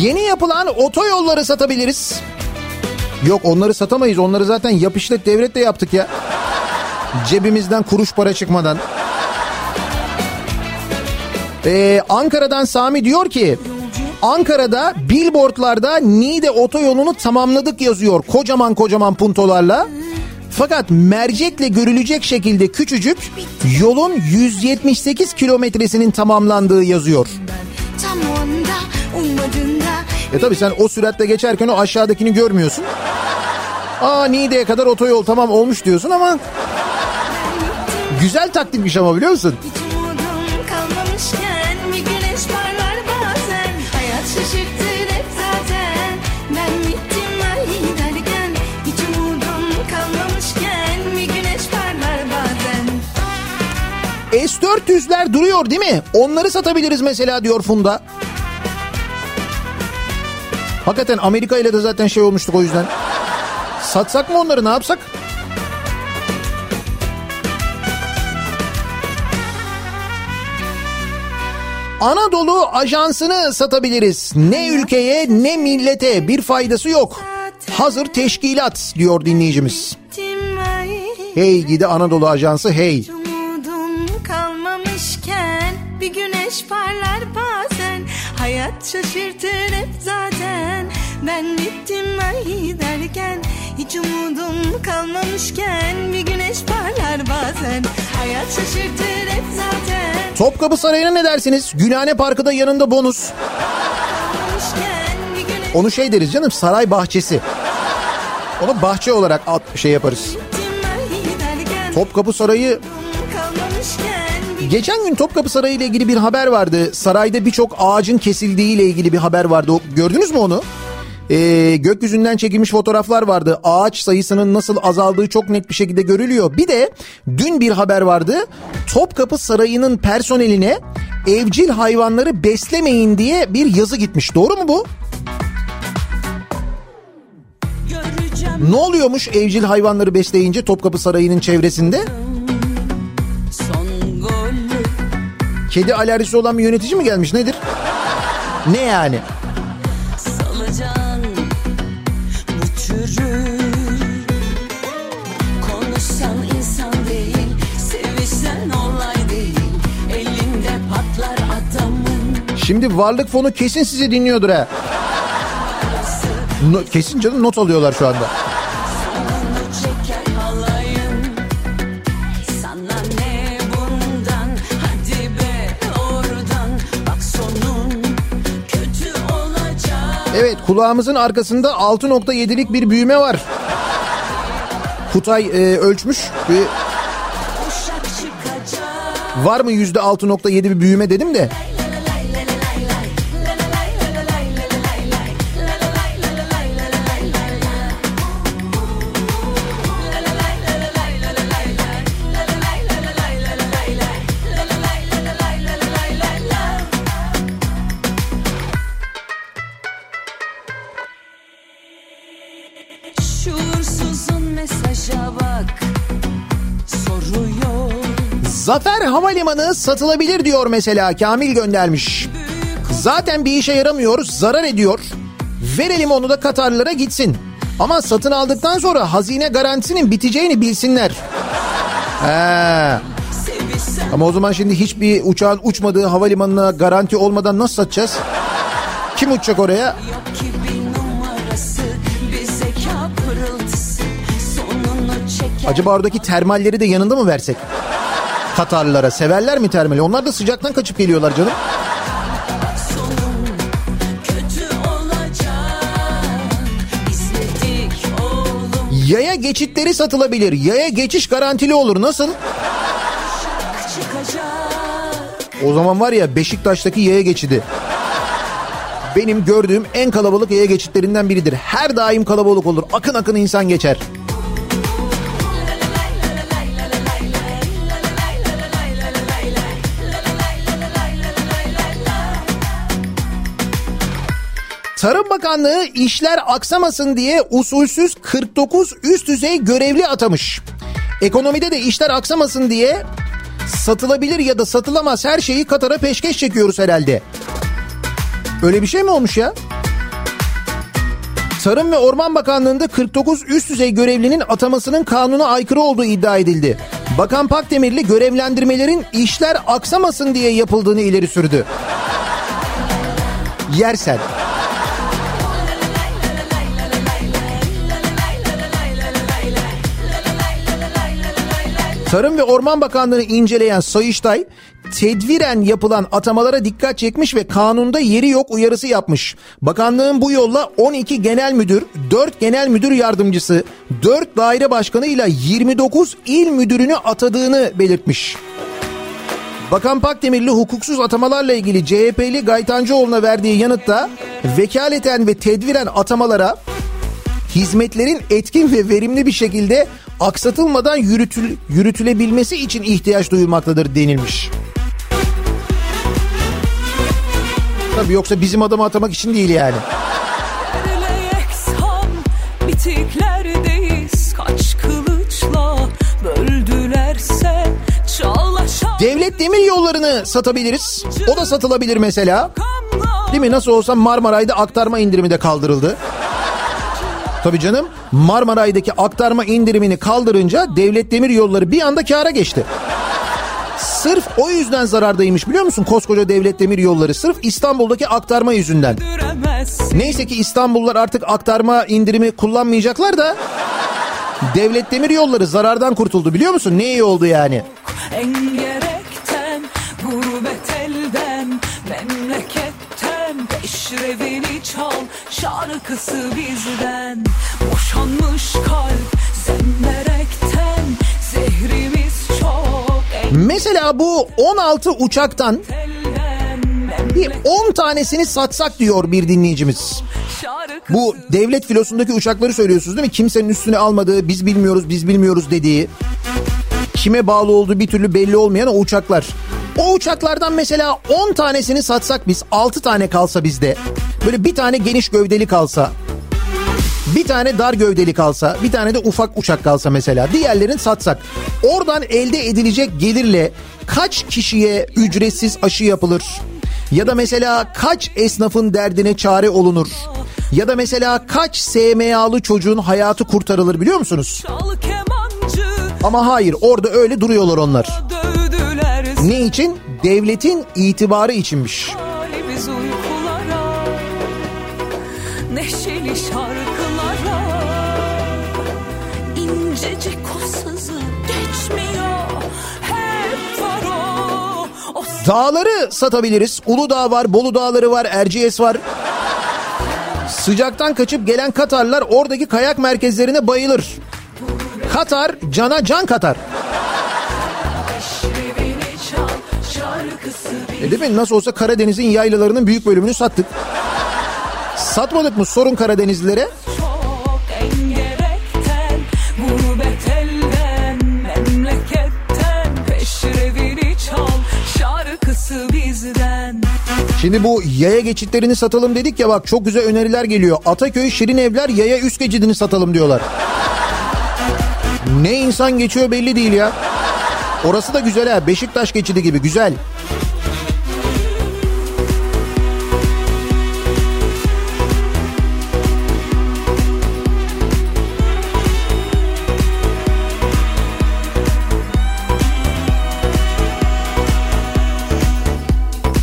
Yeni yapılan otoyolları satabiliriz. Yok onları satamayız. Onları zaten yap işlet devletle yaptık ya. Cebimizden kuruş para çıkmadan. Ee, Ankara'dan Sami diyor ki Ankara'da billboardlarda Niğde otoyolunu tamamladık yazıyor kocaman kocaman puntolarla. Fakat mercekle görülecek şekilde küçücük yolun 178 kilometresinin tamamlandığı yazıyor. Tam o anda ummadığında E tabi sen o süratle geçerken o aşağıdakini görmüyorsun. Aa Niğde'ye kadar otoyol tamam olmuş diyorsun ama güzel taktikmiş ama biliyor musun? Hiç umudum kalmamışken Bir güneş parlar bazen Hayat şaşırtır hep zaten Ben bittim ay derken Hiç umudum kalmamışken Bir güneş parlar bazen S-400'ler duruyor değil mi? Onları satabiliriz mesela diyor Funda. Hakikaten Amerika ile de zaten şey olmuştuk o yüzden. Satsak mı onları ne yapsak? Anadolu Ajansı'nı satabiliriz. Ne ülkeye ne millete bir faydası yok. Hazır teşkilat diyor dinleyicimiz. Hey gidi Anadolu Ajansı hey. Umudum kalmamışken Bir güneş parlar Hayat şaşırtır hep zaten Ben bittim ay derken Hiç umudum kalmamışken Bir güneş parlar bazen Hayat şaşırtır hep zaten Topkapı Sarayı'na ne dersiniz? Gülhane Parkı da yanında bonus. Onu şey deriz canım saray bahçesi. Onu bahçe olarak at, şey yaparız. Topkapı Sarayı geçen gün Topkapı Sarayı ile ilgili bir haber vardı. Sarayda birçok ağacın kesildiği ile ilgili bir haber vardı. Gördünüz mü onu? Ee, gökyüzünden çekilmiş fotoğraflar vardı. Ağaç sayısının nasıl azaldığı çok net bir şekilde görülüyor. Bir de dün bir haber vardı. Topkapı Sarayı'nın personeline evcil hayvanları beslemeyin diye bir yazı gitmiş. Doğru mu bu? Ne oluyormuş evcil hayvanları besleyince Topkapı Sarayı'nın çevresinde? Kedi alerjisi olan bir yönetici mi gelmiş nedir? Ne yani? Salacan değil değil Şimdi varlık fonu kesin sizi dinliyordur ha. No- kesin canım not alıyorlar şu anda. Evet kulağımızın arkasında 6.7'lik bir büyüme var. Kutay e, ölçmüş. Bir Var mı yüzde 6.7 bir büyüme dedim de. Zafer Havalimanı satılabilir diyor mesela Kamil göndermiş. Zaten bir işe yaramıyor, zarar ediyor. Verelim onu da Katarlara gitsin. Ama satın aldıktan sonra hazine garantisinin biteceğini bilsinler. He. Ama o zaman şimdi hiçbir uçağın uçmadığı havalimanına garanti olmadan nasıl satacağız? Kim uçacak oraya? Acaba oradaki termalleri de yanında mı versek? Katarlılara severler mi termali? Onlar da sıcaktan kaçıp geliyorlar canım. Yaya geçitleri satılabilir. Yaya geçiş garantili olur. Nasıl? O zaman var ya Beşiktaş'taki yaya geçidi. Benim gördüğüm en kalabalık yaya geçitlerinden biridir. Her daim kalabalık olur. Akın akın insan geçer. Tarım Bakanlığı işler aksamasın diye usulsüz 49 üst düzey görevli atamış. Ekonomide de işler aksamasın diye satılabilir ya da satılamaz her şeyi Katar'a peşkeş çekiyoruz herhalde. Öyle bir şey mi olmuş ya? Tarım ve Orman Bakanlığı'nda 49 üst düzey görevlinin atamasının kanuna aykırı olduğu iddia edildi. Bakan Pakdemirli görevlendirmelerin işler aksamasın diye yapıldığını ileri sürdü. Yersen. Tarım ve Orman Bakanlığı'nı inceleyen Sayıştay tedviren yapılan atamalara dikkat çekmiş ve kanunda yeri yok uyarısı yapmış. Bakanlığın bu yolla 12 genel müdür, 4 genel müdür yardımcısı, 4 daire başkanı ile 29 il müdürünü atadığını belirtmiş. Bakan Pakdemirli hukuksuz atamalarla ilgili CHP'li Gaytancıoğlu'na verdiği yanıtta vekaleten ve tedviren atamalara hizmetlerin etkin ve verimli bir şekilde aksatılmadan yürütül, yürütülebilmesi için ihtiyaç duyulmaktadır denilmiş. Tabii yoksa bizim adamı atamak için değil yani. Devlet demir yollarını satabiliriz. O da satılabilir mesela. Değil mi? Nasıl olsa Marmaray'da aktarma indirimi de kaldırıldı. Tabii canım Marmaray'daki aktarma indirimini kaldırınca devlet demir yolları bir anda kâra geçti. Sırf o yüzden zarardaymış biliyor musun koskoca devlet demir yolları? Sırf İstanbul'daki aktarma yüzünden. Neyse ki İstanbullular artık aktarma indirimi kullanmayacaklar da devlet demir yolları zarardan kurtuldu biliyor musun? Ne iyi oldu yani. Engerekten, gurbet elden, memleketten Peşrevini çal, şarkısı bizden Boşanmış kalp, zemberekten Zehrimiz çok Mesela bu 16 uçaktan bir 10 tanesini satsak diyor bir dinleyicimiz. Bu devlet filosundaki uçakları söylüyorsunuz değil mi? Kimsenin üstüne almadığı, biz bilmiyoruz, biz bilmiyoruz dediği. Kime bağlı olduğu bir türlü belli olmayan o uçaklar. O uçaklardan mesela 10 tanesini satsak biz, 6 tane kalsa bizde. Böyle bir tane geniş gövdeli kalsa. Bir tane dar gövdeli kalsa, bir tane de ufak uçak kalsa mesela. Diğerlerini satsak. Oradan elde edilecek gelirle kaç kişiye ücretsiz aşı yapılır? Ya da mesela kaç esnafın derdine çare olunur? Ya da mesela kaç SMA'lı çocuğun hayatı kurtarılır biliyor musunuz? Ama hayır orada öyle duruyorlar onlar. Ne için? Devletin itibarı içinmiş. Uykulara Neşeli şarkılara İncecik o sızı geçmiyor o, o Dağları satabiliriz. Uludağ var, Bolu Dağları var, Erciyes var. Sıcaktan kaçıp gelen Katarlar oradaki kayak merkezlerine bayılır. Katar cana can katar. E değil mi? Nasıl olsa Karadeniz'in yaylalarının büyük bölümünü sattık. Satmadık mı? Sorun Karadenizlilere. Şimdi bu yaya geçitlerini satalım dedik ya bak çok güzel öneriler geliyor. Ataköy Şirin Evler yaya üst geçidini satalım diyorlar. Ne insan geçiyor belli değil ya. Orası da güzel ha. Beşiktaş geçidi gibi güzel.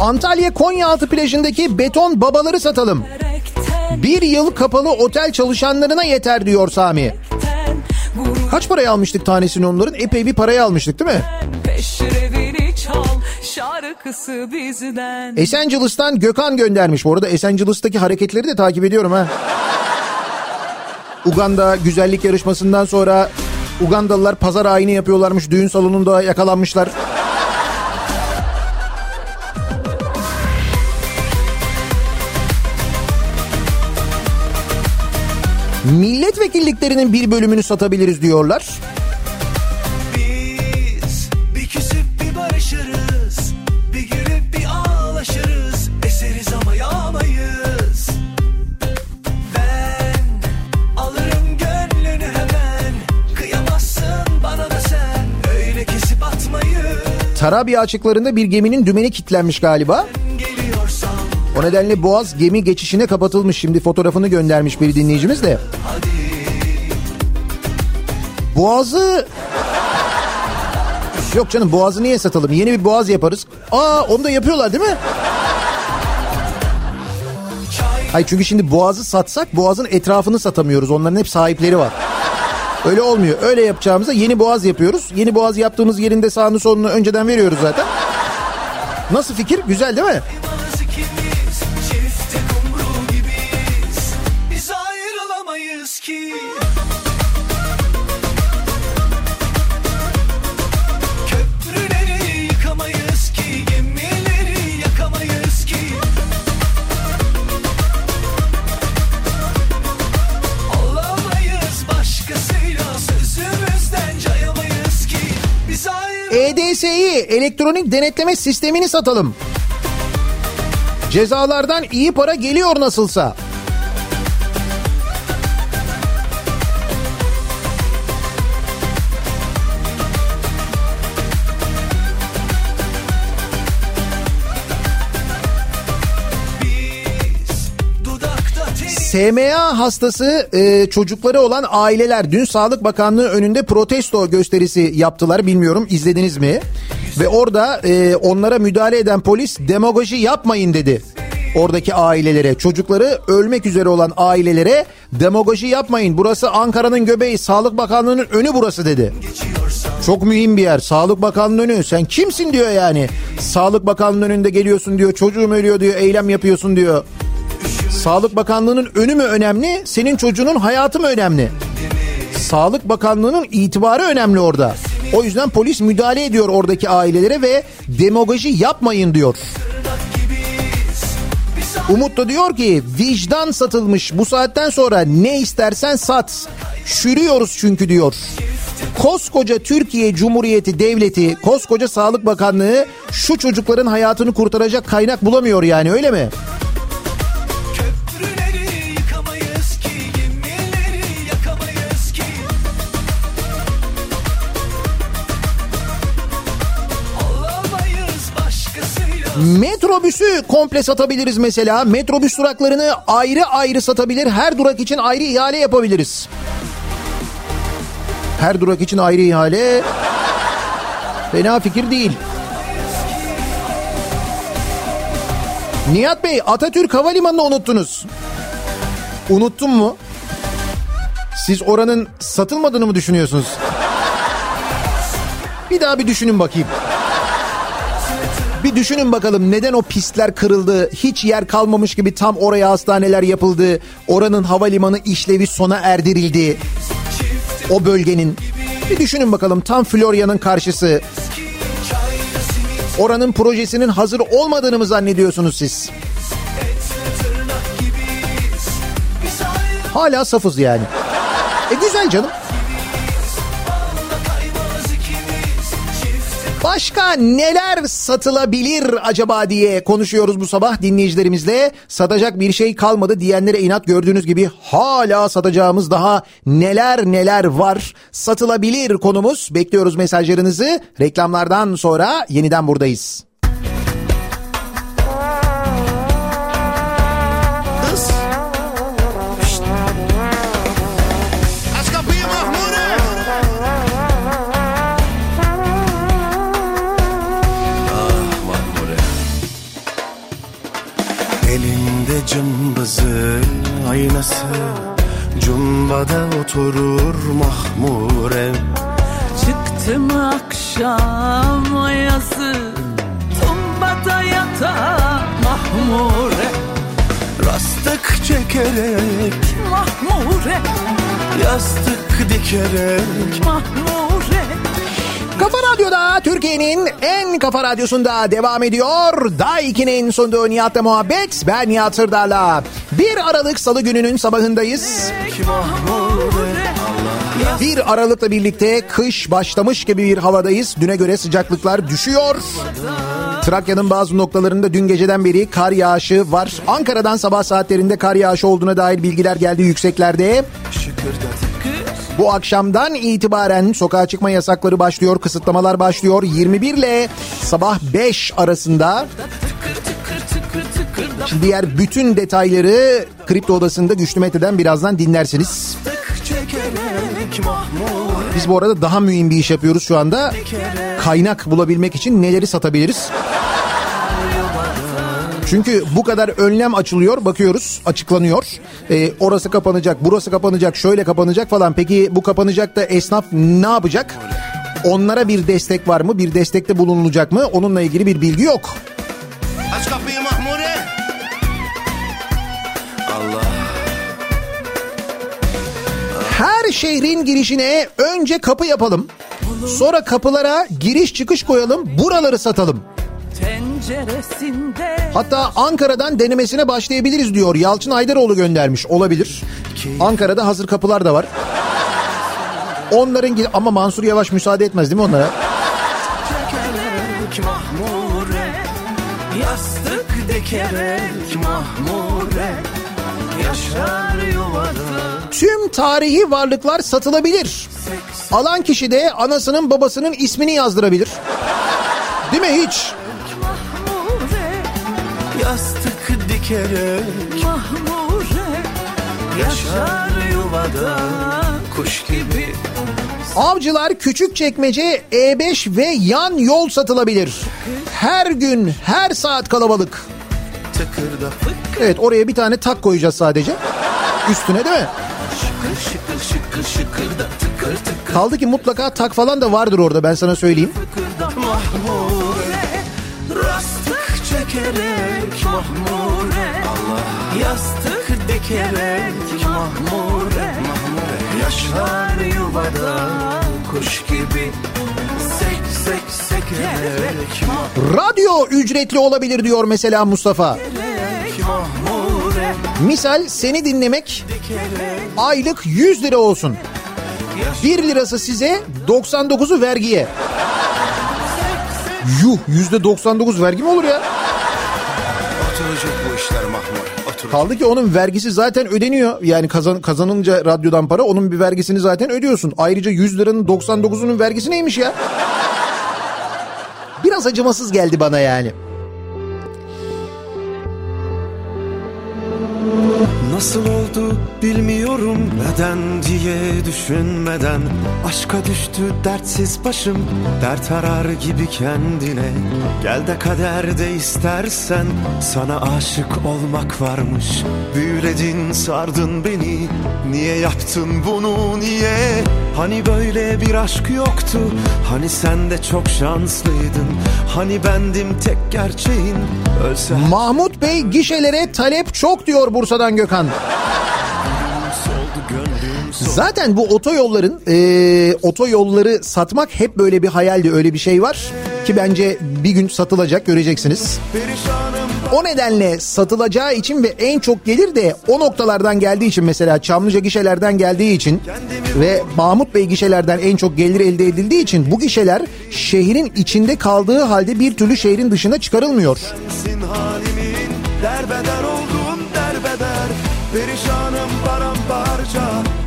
Antalya Konyaaltı plajındaki beton babaları satalım. Bir yıl kapalı otel çalışanlarına yeter diyor Sami. Kaç paraya almıştık tanesini onların? Epey bir paraya almıştık değil mi? Şarkısı bizden Esencilis'ten Gökhan göndermiş. Bu arada Esencilis'teki hareketleri de takip ediyorum ha. Uganda güzellik yarışmasından sonra Ugandalılar pazar ayini yapıyorlarmış. Düğün salonunda yakalanmışlar. Milletvekilliklerinin bir bölümünü satabiliriz diyorlar. Biz bir küsüp bir barışırız Bir gülüp bir ağlaşırız Eseriz ama yağmayız Ben alırım gönlünü hemen Kıyamazsın bana da sen Öyle kesip atmayı Tarabya açıklarında bir geminin dümeni kilitlenmiş galiba. Geliyorsam O nedenle Boğaz gemi geçişine kapatılmış. Şimdi fotoğrafını göndermiş bir dinleyicimiz de. Boğazı... Yok canım boğazı niye satalım? Yeni bir boğaz yaparız. Aa onu da yapıyorlar değil mi? Hayır çünkü şimdi boğazı satsak boğazın etrafını satamıyoruz. Onların hep sahipleri var. Öyle olmuyor. Öyle yapacağımızda yeni boğaz yapıyoruz. Yeni boğaz yaptığımız yerinde sağını solunu önceden veriyoruz zaten. Nasıl fikir? Güzel değil mi? EDS'yi elektronik denetleme sistemini satalım. Cezalardan iyi para geliyor nasılsa. SMA hastası e, çocukları olan aileler dün Sağlık Bakanlığı önünde protesto gösterisi yaptılar. Bilmiyorum izlediniz mi? Ve orada e, onlara müdahale eden polis demagoji yapmayın dedi. Oradaki ailelere çocukları ölmek üzere olan ailelere demagoji yapmayın. Burası Ankara'nın göbeği Sağlık Bakanlığı'nın önü burası dedi. Çok mühim bir yer. Sağlık Bakanlığı'nın önü. Sen kimsin diyor yani. Sağlık Bakanlığı'nın önünde geliyorsun diyor. Çocuğum ölüyor diyor. Eylem yapıyorsun diyor. Sağlık Bakanlığı'nın önü mü önemli, senin çocuğunun hayatı mı önemli? Sağlık Bakanlığı'nın itibarı önemli orada. O yüzden polis müdahale ediyor oradaki ailelere ve demagoji yapmayın diyor. Umut da diyor ki vicdan satılmış bu saatten sonra ne istersen sat. Çürüyoruz çünkü diyor. Koskoca Türkiye Cumhuriyeti Devleti, koskoca Sağlık Bakanlığı şu çocukların hayatını kurtaracak kaynak bulamıyor yani öyle mi? Metrobüsü komple satabiliriz mesela. Metrobüs duraklarını ayrı ayrı satabilir. Her durak için ayrı ihale yapabiliriz. Her durak için ayrı ihale fena fikir değil. Nihat Bey Atatürk Havalimanı'nı unuttunuz. Unuttum mu? Siz oranın satılmadığını mı düşünüyorsunuz? Bir daha bir düşünün bakayım. Bir düşünün bakalım neden o pistler kırıldı? Hiç yer kalmamış gibi tam oraya hastaneler yapıldı. Oranın havalimanı işlevi sona erdirildi. O bölgenin. Bir düşünün bakalım tam Florya'nın karşısı. Oranın projesinin hazır olmadığını mı zannediyorsunuz siz? Hala safız yani. E güzel canım. Başka neler satılabilir acaba diye konuşuyoruz bu sabah dinleyicilerimizle. Satacak bir şey kalmadı diyenlere inat gördüğünüz gibi hala satacağımız daha neler neler var. Satılabilir konumuz. Bekliyoruz mesajlarınızı. Reklamlardan sonra yeniden buradayız. Cımbızı aynası. Cumbada oturur Mahmure. Çıktım akşam ayazı Tumbada yata mahmure. Rastık çekerek Mahmure. Yastık dikerek mahmure Türkiye'nin en kafa radyosunda devam ediyor. Daiki'nin sunduğu Nihat'la muhabbet. Ben Nihat Sırdar'la. 1 Aralık Salı gününün sabahındayız. mahmure 1 Aralık'la birlikte kış başlamış gibi bir havadayız. Düne göre sıcaklıklar düşüyor. Trakya'nın bazı noktalarında dün geceden beri kar yağışı var. Ankara'dan sabah saatlerinde kar yağışı olduğuna dair bilgiler geldi yükseklerde. Şıkırdat Bu akşamdan itibaren sokağa çıkma yasakları başlıyor, kısıtlamalar başlıyor. 21 ile sabah 5 arasında. Şimdi diğer bütün detayları Kripto Odası'nda Güçlü Mete'den birazdan dinlersiniz. Biz bu arada daha mühim bir iş yapıyoruz şu anda. Kaynak bulabilmek için neleri satabiliriz? Çünkü bu kadar önlem açılıyor bakıyoruz açıklanıyor. Ee, orası kapanacak burası kapanacak şöyle kapanacak falan. Peki bu kapanacak da esnaf ne yapacak? Onlara bir destek var mı? Bir destekte bulunulacak mı? Onunla ilgili bir bilgi yok. Aç kapıyı Mahmure Allah Her şehrin girişine önce kapı yapalım. Sonra kapılara giriş çıkış koyalım. Buraları satalım. Tenceresinde Hatta Ankara'dan denemesine başlayabiliriz diyor. Yalçın Aydaroğlu göndermiş. Olabilir. Ankara'da hazır kapılar da var. Onların ama Mansur Yavaş müsaade etmez değil mi onlara? Yastık dikerek Mahmure Yaşar yuvada Tüm tarihi varlıklar satılabilir. Alan kişi de anasının babasının ismini yazdırabilir. Değil mi hiç? Yastık dikerek mahmure Yaşar yuvada Kuş gibi Avcılar Küçükçekmece E5 ve yan yol satılabilir. Her gün, her saat kalabalık. Evet oraya bir tane tak koyacağız sadece. Üstüne değil mi? Şıkır şıkır şıkır şıkırda tıkır tıkır Kaldı ki mutlaka tak falan da vardır orada ben sana söyleyeyim. Mahmure Rastık çekerek Mahmure Allah Yastık dikerek Mahmure Mahmure Yaşar yuvada Kuş gibi Sek sek sekerek Radyo ücretli olabilir diyor mesela Mustafa. Misal seni dinlemek aylık 100 lira olsun. 1 lirası size 99'u vergiye. Yuh %99 vergi mi olur ya? Oturacak bu işler Oturacak Kaldı ki onun vergisi zaten ödeniyor. Yani kazan, kazanınca radyodan para onun bir vergisini zaten ödüyorsun. Ayrıca 100 liranın 99'unun vergisi neymiş ya? Biraz acımasız geldi bana yani. Nasıl oldu bilmiyorum neden diye düşünmeden. Aşka düştü dertsiz başım dert arar gibi kendine. Gel de kaderde istersen sana aşık olmak varmış. Büyüledin sardın beni niye yaptın bunu niye? Hani böyle bir aşk yoktu Hani sen de çok şanslıydın. Hani bendim tek gerçeğin Ölse Mahmut Bey gişelere talep çok diyor Bursa'dan Gökhan. Zaten bu otoyolların e, otoyolları satmak hep böyle bir hayaldi öyle bir şey var. ki bence bir gün satılacak göreceksiniz. O nedenle satılacağı için ve en çok gelir de o noktalardan geldiği için mesela Çamlıca gişelerden geldiği için ve Mahmut Bey gişelerden en çok gelir elde edildiği için bu gişeler şehrin içinde kaldığı halde bir türlü şehrin dışına çıkarılmıyor. sensin halimin Derbeder derbeder Perişanım paramparça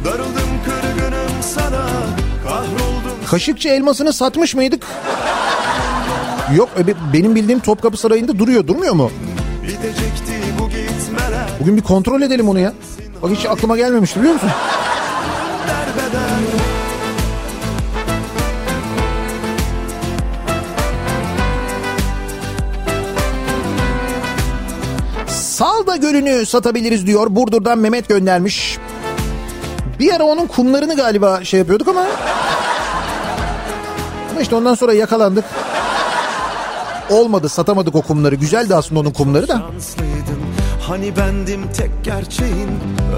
Darıldım kırgınım sana Kahroldum Kaşıkçı elmasını satmış mıydık? Yok e, be- benim bildiğim Topkapı Sarayı'nda duruyor durmuyor mu? Bitecekti bu gitmeler Bugün bir kontrol edelim onu ya. Bak hiç aklıma gelmemişti biliyor musun? Salda Gölü'nü satabiliriz diyor. Burdur'dan Mehmet göndermiş. Bir ara onun kumlarını galiba şey yapıyorduk ama... Ama işte ondan sonra yakalandık. Olmadı satamadık o kumları. Güzeldi aslında onun kumları da. Hani bendim tek gerçeğin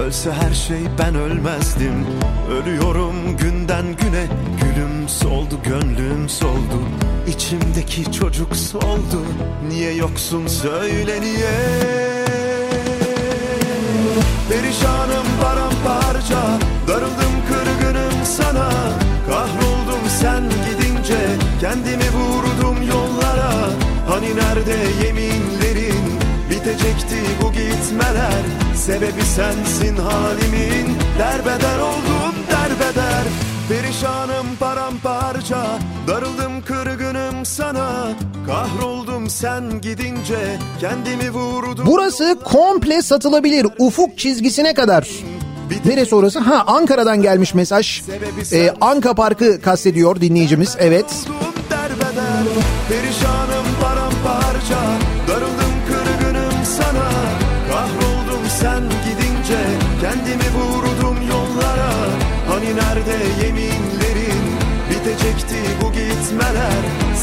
Ölse her şey ben ölmezdim Ölüyorum günden güne Gülüm soldu gönlüm soldu İçimdeki çocuk soldu Niye yoksun söyle niye Nerede yeminlerin Bitecekti bu gitmeler Sebebi sensin halimin Derbeder oldum derbeder Perişanım paramparça Darıldım kırgınım sana Kahroldum sen gidince Kendimi vurdum Burası komple satılabilir ufuk çizgisine kadar. Neresi orası? Ha Ankara'dan gelmiş mesaj. Ee, Anka Parkı kastediyor dinleyicimiz. Evet. oldum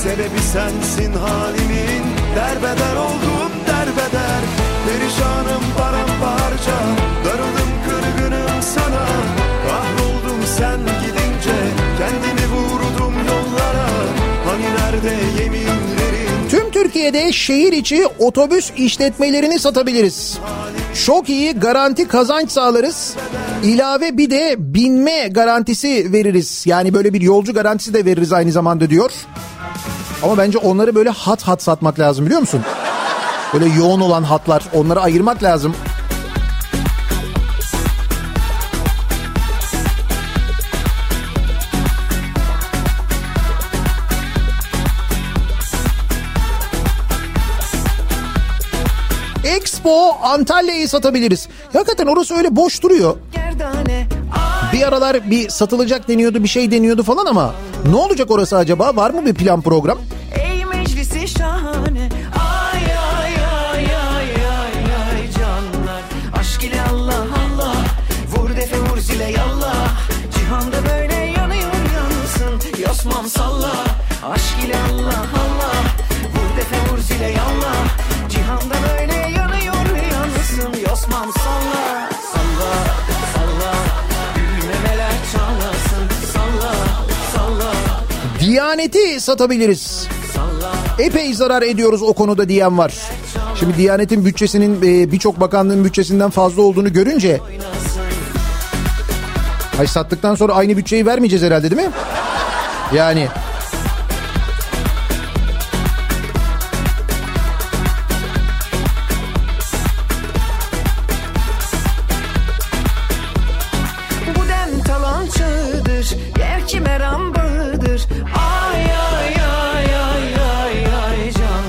Sebebi sensin halimin Derbeder oldum derbeder Perişanım paramparça Darıldım kırgınım sana Kahroldum sen gidince Kendimi vurdum yollara Hani nerede yeminlerin Tüm Türkiye'de şehir içi otobüs işletmelerini satabiliriz. Çok iyi garanti kazanç sağlarız. İlave bir de binme garantisi veririz. Yani böyle bir yolcu garantisi de veririz aynı zamanda diyor. Ama bence onları böyle hat hat satmak lazım biliyor musun? Böyle yoğun olan hatlar onları ayırmak lazım. Expo Antalya'yı satabiliriz. Hakikaten orası öyle boş duruyor. Bir aralar bir satılacak deniyordu bir şey deniyordu falan ama ne olacak orası acaba? Var mı bir plan program? Ey meclisi şahane. Ay ay ay ay ay ay canlar. Aşk ile Allah Allah. Vur defe vur zile yallah. Cihanda böyle yanıyor yansın Yosmam salla. Aşk ile Allah Diyaneti satabiliriz. Epey zarar ediyoruz o konuda diyen var. Şimdi Diyanet'in bütçesinin e, birçok bakanlığın bütçesinden fazla olduğunu görünce Ay sattıktan sonra aynı bütçeyi vermeyeceğiz herhalde değil mi? Yani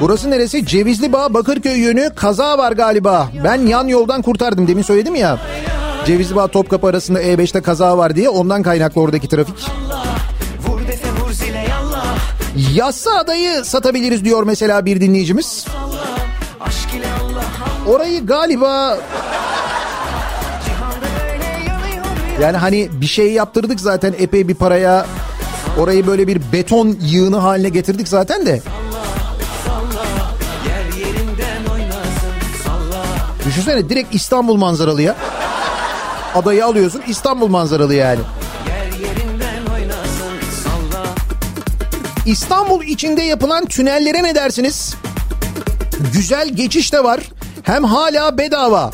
burası neresi? Cevizli Bağ Bakırköy yönü kaza var galiba. Ben yan yoldan kurtardım demin söyledim ya. Cevizli Bağ Topkapı arasında E5'te kaza var diye ondan kaynaklı oradaki trafik. Yassa adayı satabiliriz diyor mesela bir dinleyicimiz. Orayı galiba yani hani bir şey yaptırdık zaten epey bir paraya. Orayı böyle bir beton yığını haline getirdik zaten de. Düşünsene direkt İstanbul manzaralı ya. Adayı alıyorsun İstanbul manzaralı yani. İstanbul içinde yapılan tünellere ne dersiniz? Güzel geçiş de var. Hem hala bedava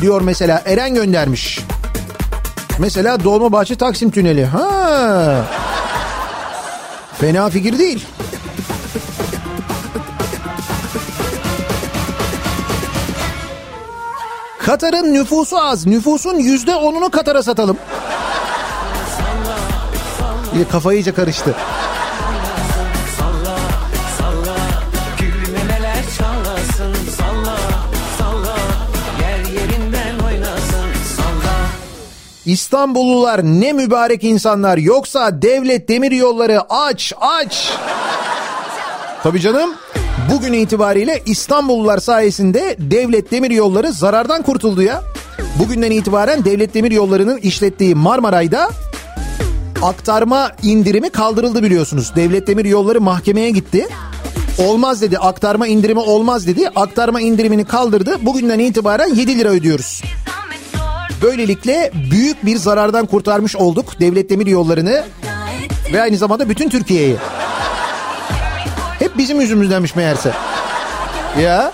diyor mesela Eren göndermiş. Mesela Dolmabahçe Taksim Tüneli. Ha. Fena fikir değil. Katar'ın nüfusu az. Nüfusun yüzde onunu Katar'a satalım. İyi kafa iyice karıştı. İstanbullular ne mübarek insanlar yoksa devlet demir yolları aç aç. Tabii canım bugün itibariyle İstanbullular sayesinde devlet demir yolları zarardan kurtuldu ya. Bugünden itibaren devlet demir yollarının işlettiği Marmaray'da aktarma indirimi kaldırıldı biliyorsunuz. Devlet demir yolları mahkemeye gitti. Olmaz dedi aktarma indirimi olmaz dedi. Aktarma indirimini kaldırdı. Bugünden itibaren 7 lira ödüyoruz. Böylelikle büyük bir zarardan kurtarmış olduk devlet demir yollarını ve aynı zamanda bütün Türkiye'yi. Bizim yüzümüzdenmiş meğerse. Ya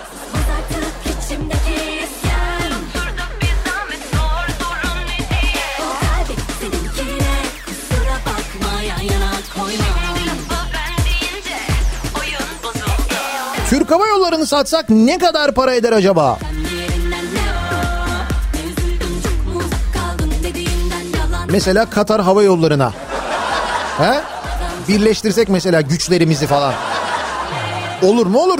Türk Hava Yolları'nı satsak ne kadar para eder acaba? Mesela Katar Hava Yolları'na. He? Birleştirsek mesela güçlerimizi falan. Olur mu olur.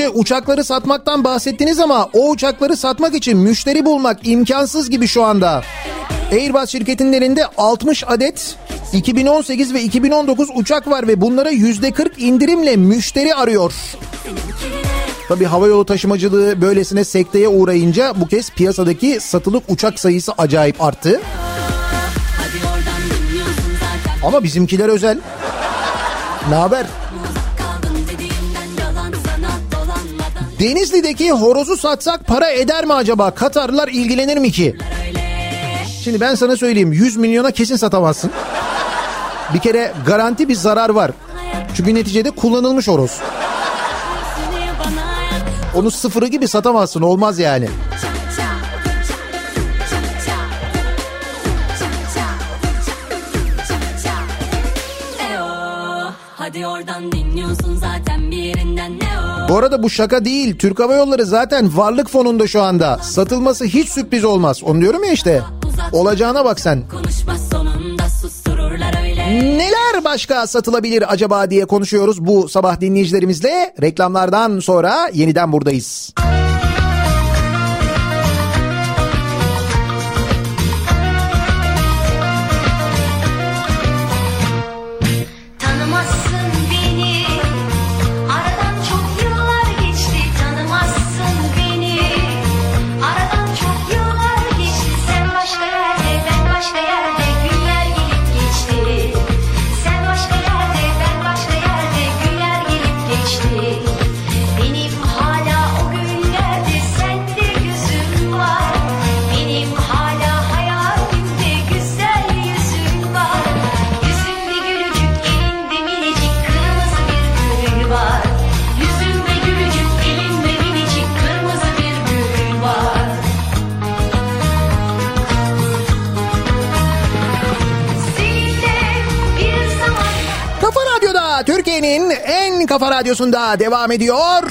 Önce uçakları satmaktan bahsettiniz ama o uçakları satmak için müşteri bulmak imkansız gibi şu anda. Airbus şirketinin elinde 60 adet 2018 ve 2019 uçak var ve bunlara %40 indirimle müşteri arıyor. Tabi havayolu taşımacılığı böylesine sekteye uğrayınca bu kez piyasadaki satılık uçak sayısı acayip arttı. Ama bizimkiler özel. Ne haber? Denizli'deki horozu satsak para eder mi acaba? Katarlılar ilgilenir mi ki? Şimdi ben sana söyleyeyim 100 milyona kesin satamazsın. Bir kere garanti bir zarar var. Çünkü neticede kullanılmış horoz. Onu sıfırı gibi satamazsın olmaz yani. Hadi oradan Bu arada bu şaka değil. Türk Hava Yolları zaten varlık fonunda şu anda. Satılması hiç sürpriz olmaz. Onu diyorum ya işte. Olacağına bak sen. Neler başka satılabilir acaba diye konuşuyoruz bu sabah dinleyicilerimizle. Reklamlardan sonra yeniden buradayız. Tanımazsın kafa radyosunda devam ediyor.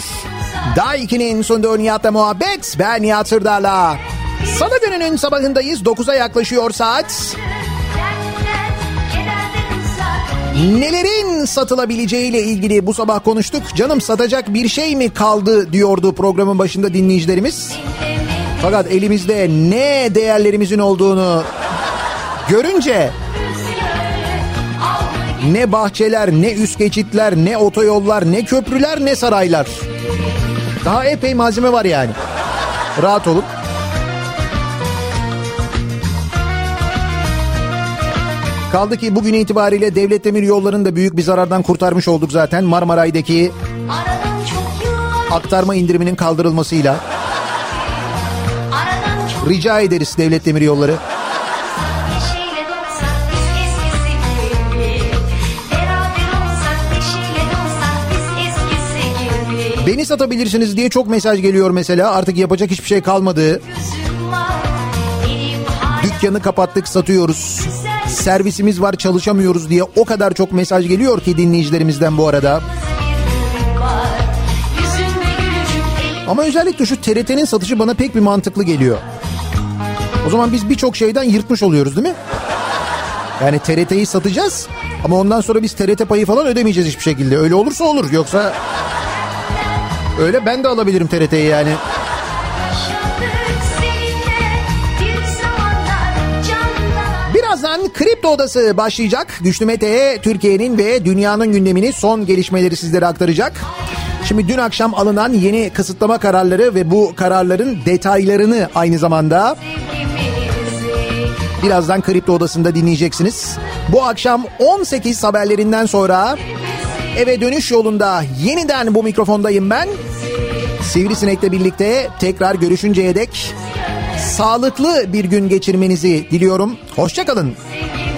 Daiki'nin sunduğu Nihat'la muhabbet. Ben Nihat Sırdar'la. Salı gününün sabahındayız. 9'a yaklaşıyor saat. Nelerin satılabileceğiyle ilgili bu sabah konuştuk. Canım satacak bir şey mi kaldı diyordu programın başında dinleyicilerimiz. Fakat elimizde ne değerlerimizin olduğunu görünce ne bahçeler, ne üst geçitler, ne otoyollar, ne köprüler, ne saraylar. Daha epey malzeme var yani. Rahat olun. Kaldı ki bugün itibariyle devlet demir yollarını da büyük bir zarardan kurtarmış olduk zaten. Marmaray'daki aktarma indiriminin kaldırılmasıyla. Rica ederiz devlet demir yolları. Beni satabilirsiniz diye çok mesaj geliyor mesela. Artık yapacak hiçbir şey kalmadı. Dükkanı kapattık satıyoruz. Servisimiz var çalışamıyoruz diye o kadar çok mesaj geliyor ki dinleyicilerimizden bu arada. Ama özellikle şu TRT'nin satışı bana pek bir mantıklı geliyor. O zaman biz birçok şeyden yırtmış oluyoruz değil mi? Yani TRT'yi satacağız ama ondan sonra biz TRT payı falan ödemeyeceğiz hiçbir şekilde. Öyle olursa olur yoksa öyle ben de alabilirim TRT'yi yani. Birazdan Kripto Odası başlayacak. Güçlü Mete Türkiye'nin ve dünyanın gündemini son gelişmeleri sizlere aktaracak. Şimdi dün akşam alınan yeni kısıtlama kararları ve bu kararların detaylarını aynı zamanda birazdan Kripto Odası'nda dinleyeceksiniz. Bu akşam 18 haberlerinden sonra eve dönüş yolunda yeniden bu mikrofondayım ben. Sivrisinek'le birlikte tekrar görüşünceye dek sağlıklı bir gün geçirmenizi diliyorum. Hoşçakalın. sevgimizi